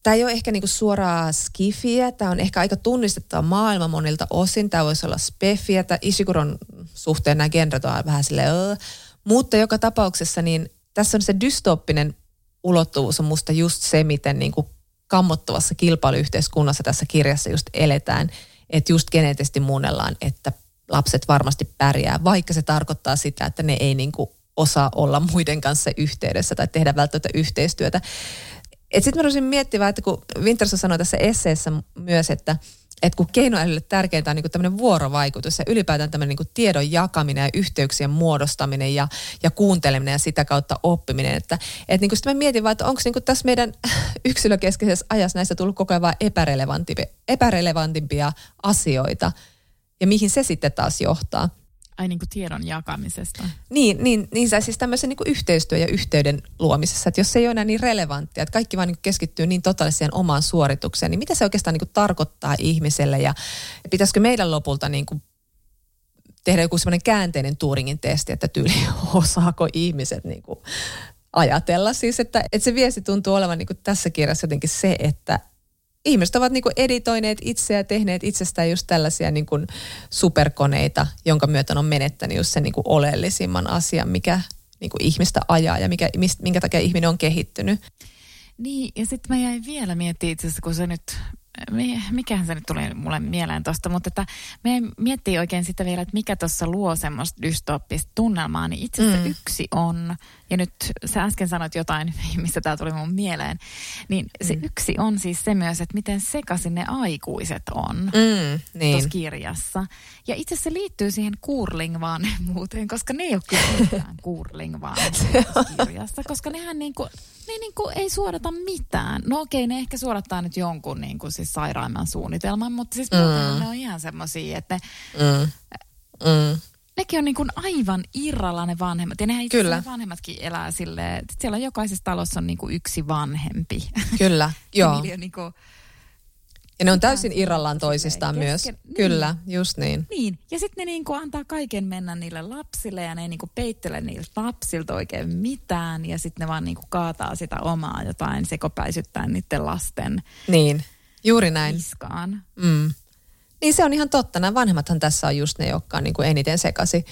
S4: tämä ei ole ehkä niinku suoraa skifiä, tämä on ehkä aika tunnistettava maailma monilta osin. Tämä voisi olla spefiä, tai Ishiguron suhteen nämä genret on vähän silleen, öö. mutta joka tapauksessa niin tässä on se dystooppinen ulottuvuus on musta just se, miten niinku kammottavassa kilpailuyhteiskunnassa tässä kirjassa just eletään, että just geneettisesti muunnellaan, että lapset varmasti pärjää, vaikka se tarkoittaa sitä, että ne ei niin kuin osaa olla muiden kanssa yhteydessä tai tehdä välttämättä yhteistyötä. Sitten mä rupesin miettimään, että kun Winterson sanoi tässä esseessä myös, että, että kun keinoälylle tärkeintä on niin tämmöinen vuorovaikutus ja ylipäätään tämmöinen niin tiedon jakaminen ja yhteyksien muodostaminen ja, ja kuunteleminen ja sitä kautta oppiminen. Että, että niin sitten mä mietin vaan, että onko niin tässä meidän yksilökeskeisessä ajassa näistä tullut koko ajan vaan epärelevantimpia, epärelevantimpia asioita – ja mihin se sitten taas johtaa.
S3: Ai niin kuin tiedon jakamisesta.
S4: Niin, niin, niin siis tämmöisen niin kuin yhteistyö ja yhteyden luomisessa, että jos se ei ole enää niin relevanttia, että kaikki vaan niin keskittyy niin totaaliseen omaan suoritukseen, niin mitä se oikeastaan niin kuin tarkoittaa ihmiselle ja pitäisikö meidän lopulta niin kuin tehdä joku semmoinen käänteinen Turingin testi, että tyyli osaako ihmiset niin kuin ajatella. Siis, että, että se viesti tuntuu olevan niin kuin tässä kirjassa jotenkin se, että ihmiset ovat niin kuin editoineet itseä ja tehneet itsestään just tällaisia niin kuin superkoneita, jonka myötä on menettänyt just sen niin kuin oleellisimman asian, mikä niin kuin ihmistä ajaa ja mikä, minkä takia ihminen on kehittynyt.
S3: Niin, ja sitten mä jäin vielä miettimään itse asiassa, kun se nyt mikähän se nyt tuli mulle mieleen tuosta, mutta että me miettii oikein sitä vielä, että mikä tuossa luo semmoista dystooppista tunnelmaa, niin itse asiassa mm. yksi on, ja nyt sä äsken sanoit jotain, mistä tämä tuli mun mieleen, niin se mm. yksi on siis se myös, että miten sekaisin ne aikuiset on mm, niin. tuossa kirjassa. Ja itse se liittyy siihen muuten, koska ne ei ole kyllä mitään kirjassa, koska nehän niinku, ne niinku ei suodata mitään. No okei, ne ehkä suodattaa nyt jonkun niinku siis sairaimman suunnitelman, mutta siis mm. ne on ihan semmoisia, että... Mm. Mm. nekin on niin kuin aivan irralla ne vanhemmat. Ja nehän itse
S4: Kyllä.
S3: ne vanhemmatkin elää silleen, että siellä jokaisessa talossa on niin kuin yksi vanhempi.
S4: Kyllä, joo.
S3: On niin kuin,
S4: Ja ne on täysin irrallaan toisistaan
S3: Kesken-
S4: myös.
S3: niin.
S4: Kyllä, just niin.
S3: niin, ja sitten ne niin kuin antaa kaiken mennä niille lapsille ja ne ei niin kuin peittele niiltä lapsilta oikein mitään. Ja sitten ne vaan niin kuin kaataa sitä omaa jotain sekopäisyttää niiden lasten
S4: Niin, juuri näin.
S3: niskaan.
S4: Mm. Niin se on ihan totta. Nämä vanhemmathan tässä on just ne, jotka on niin kuin eniten sekasi.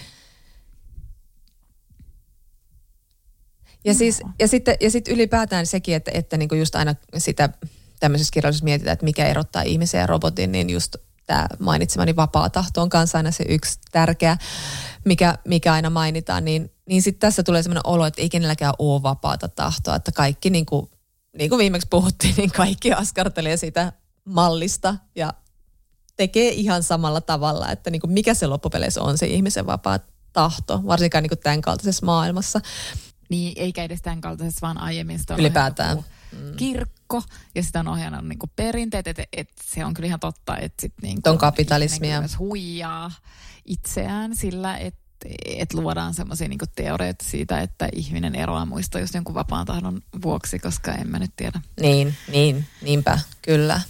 S4: Ja, siis, ja, sitten, ja sitten ylipäätään sekin, että, että niin kuin just aina sitä tämmöisessä kirjallisuudessa mietitään, että mikä erottaa ihmisen ja robotin, niin just tämä mainitsemani vapaa tahto on kanssa aina se yksi tärkeä, mikä, mikä aina mainitaan. Niin, niin sitten tässä tulee semmoinen olo, että ei kenelläkään ole vapaata tahtoa, että kaikki niin kuin, niin kuin viimeksi puhuttiin, niin kaikki askartelee sitä mallista ja tekee ihan samalla tavalla, että niin kuin mikä se loppupeleissä on se ihmisen vapaa tahto, varsinkaan niin kuin tämän kaltaisessa maailmassa.
S3: Niin, eikä edes tämän kaltaisessa, vaan aiemmin sitä on
S4: Ylipäätään.
S3: joku kirkko ja sitä on ohjannut niin kuin perinteet, että et, se on kyllä ihan totta, että sit niin
S4: On kapitalismia.
S3: myös huijaa itseään sillä, että et luodaan semmoisia niin teorioita siitä, että ihminen eroaa muista just jonkun vapaan tahdon vuoksi, koska en mä nyt tiedä.
S4: Niin, niin, niinpä, kyllä.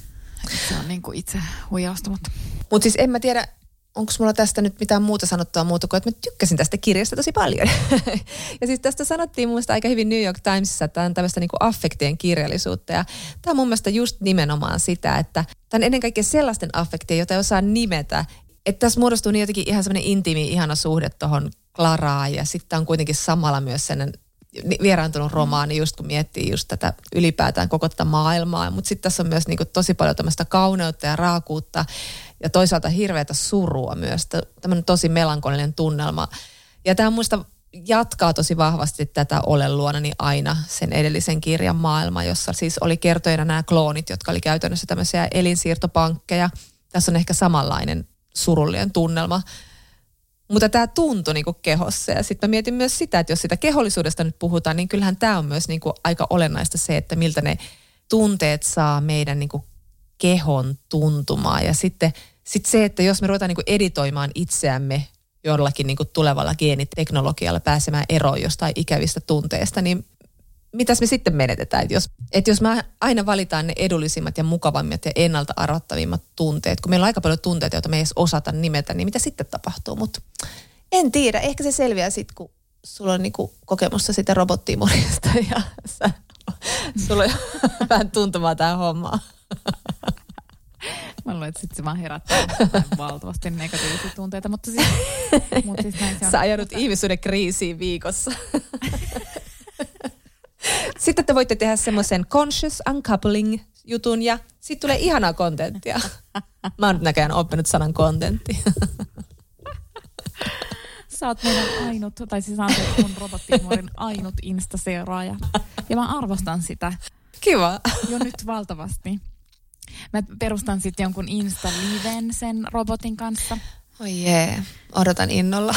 S3: Se on niin kuin itse huijausta, mutta
S4: Mutta siis en mä tiedä, onko mulla tästä nyt mitään muuta sanottua muuta kuin, että mä tykkäsin tästä kirjasta tosi paljon. ja siis tästä sanottiin mun mielestä aika hyvin New York Timesissa, että tämä on tämmöistä niinku affektien kirjallisuutta. Ja tämä on mun mielestä just nimenomaan sitä, että tämä on ennen kaikkea sellaisten affektien, joita ei osaa nimetä. Että tässä muodostuu niin jotenkin ihan semmoinen intiimi, ihana suhde tuohon Klaraan ja sitten on kuitenkin samalla myös sellainen vieraantunut romaani, just kun miettii just tätä ylipäätään koko tätä maailmaa. Mutta sitten tässä on myös niinku tosi paljon tämmöistä kauneutta ja raakuutta ja toisaalta hirveätä surua myös. Tämmöinen tosi melankolinen tunnelma. Ja tämä muista jatkaa tosi vahvasti tätä Olen luonani aina sen edellisen kirjan maailma, jossa siis oli kertojana nämä kloonit, jotka oli käytännössä tämmöisiä elinsiirtopankkeja. Tässä on ehkä samanlainen surullinen tunnelma. Mutta tämä tuntui niinku kehossa ja sitten mietin myös sitä, että jos sitä kehollisuudesta nyt puhutaan, niin kyllähän tämä on myös niinku aika olennaista se, että miltä ne tunteet saa meidän niinku kehon tuntumaan. Ja sitten sit se, että jos me ruvetaan niinku editoimaan itseämme jollakin niinku tulevalla geeniteknologialla pääsemään eroon jostain ikävistä tunteista, niin mitäs me sitten menetetään? Että jos, että jos me aina valitaan ne edullisimmat ja mukavammat ja ennalta arvattavimmat tunteet, kun meillä on aika paljon tunteita, joita me ei edes osata nimetä, niin mitä sitten tapahtuu? Mutta en tiedä, ehkä se selviää sitten, kun sulla on niinku kokemusta sitä robottiimurista ja sä, sulla on vähän tuntumaa tähän hommaan.
S3: mä luulen, että sitten se vaan herättää valtavasti negatiivisia tunteita, mutta siis, mutta siis näin se on.
S4: Sä ajanut ihmisyyden kriisiin viikossa. Sitten te voitte tehdä semmoisen conscious uncoupling jutun ja sitten tulee ihanaa kontenttia. Mä oon nyt näköjään oppinut sanan kontentti.
S3: Sä oot meidän ainut, tai siis anteeksi mun robottiimurin ainut Insta-seuraaja. Ja mä arvostan sitä
S4: Kiva.
S3: jo nyt valtavasti. Mä perustan sitten jonkun Insta-liven sen robotin kanssa.
S4: Oi jee, odotan innolla.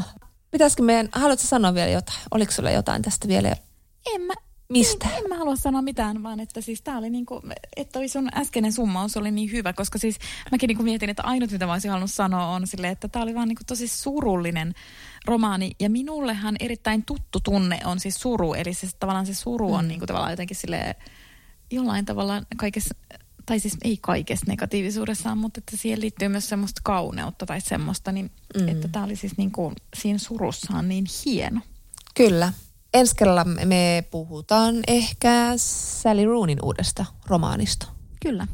S4: Pitäisikö meidän, haluatko sanoa vielä jotain? Oliko sulla jotain tästä vielä?
S3: En mä,
S4: Mistä?
S3: En, en mä halua sanoa mitään, vaan että siis tää oli niinku, että toi sun äskeinen summaus oli niin hyvä, koska siis mäkin niinku mietin, että ainut mitä mä olisin halunnut sanoa on sille, että tää oli vaan niinku tosi surullinen romaani. Ja minullehan erittäin tuttu tunne on siis suru, eli se tavallaan se suru on
S4: Mm.
S3: niinku tavallaan jotenkin sille jollain tavalla kaikessa, tai siis ei kaikessa negatiivisuudessaan, mutta että siihen liittyy myös semmoista kauneutta tai semmoista, niin
S4: Mm.
S3: että tää oli siis niinku siinä surussaan niin hieno.
S4: Kyllä. Ensi kerralla me puhutaan ehkä Sally Roonin uudesta romaanista.
S3: Kyllä.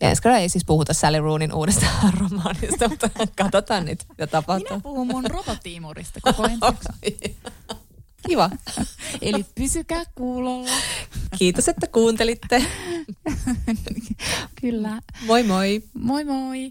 S4: Ja ensi kerralla ei siis puhuta Sally Roonin uudesta romaanista, mutta katsotaan nyt, mitä tapahtuu.
S3: Minä puhun mun robottiimurista koko ensi.
S4: Kiva.
S3: Eli pysykää kuulolla.
S4: Kiitos, että kuuntelitte.
S3: Kyllä.
S4: Moi moi.
S3: Moi moi.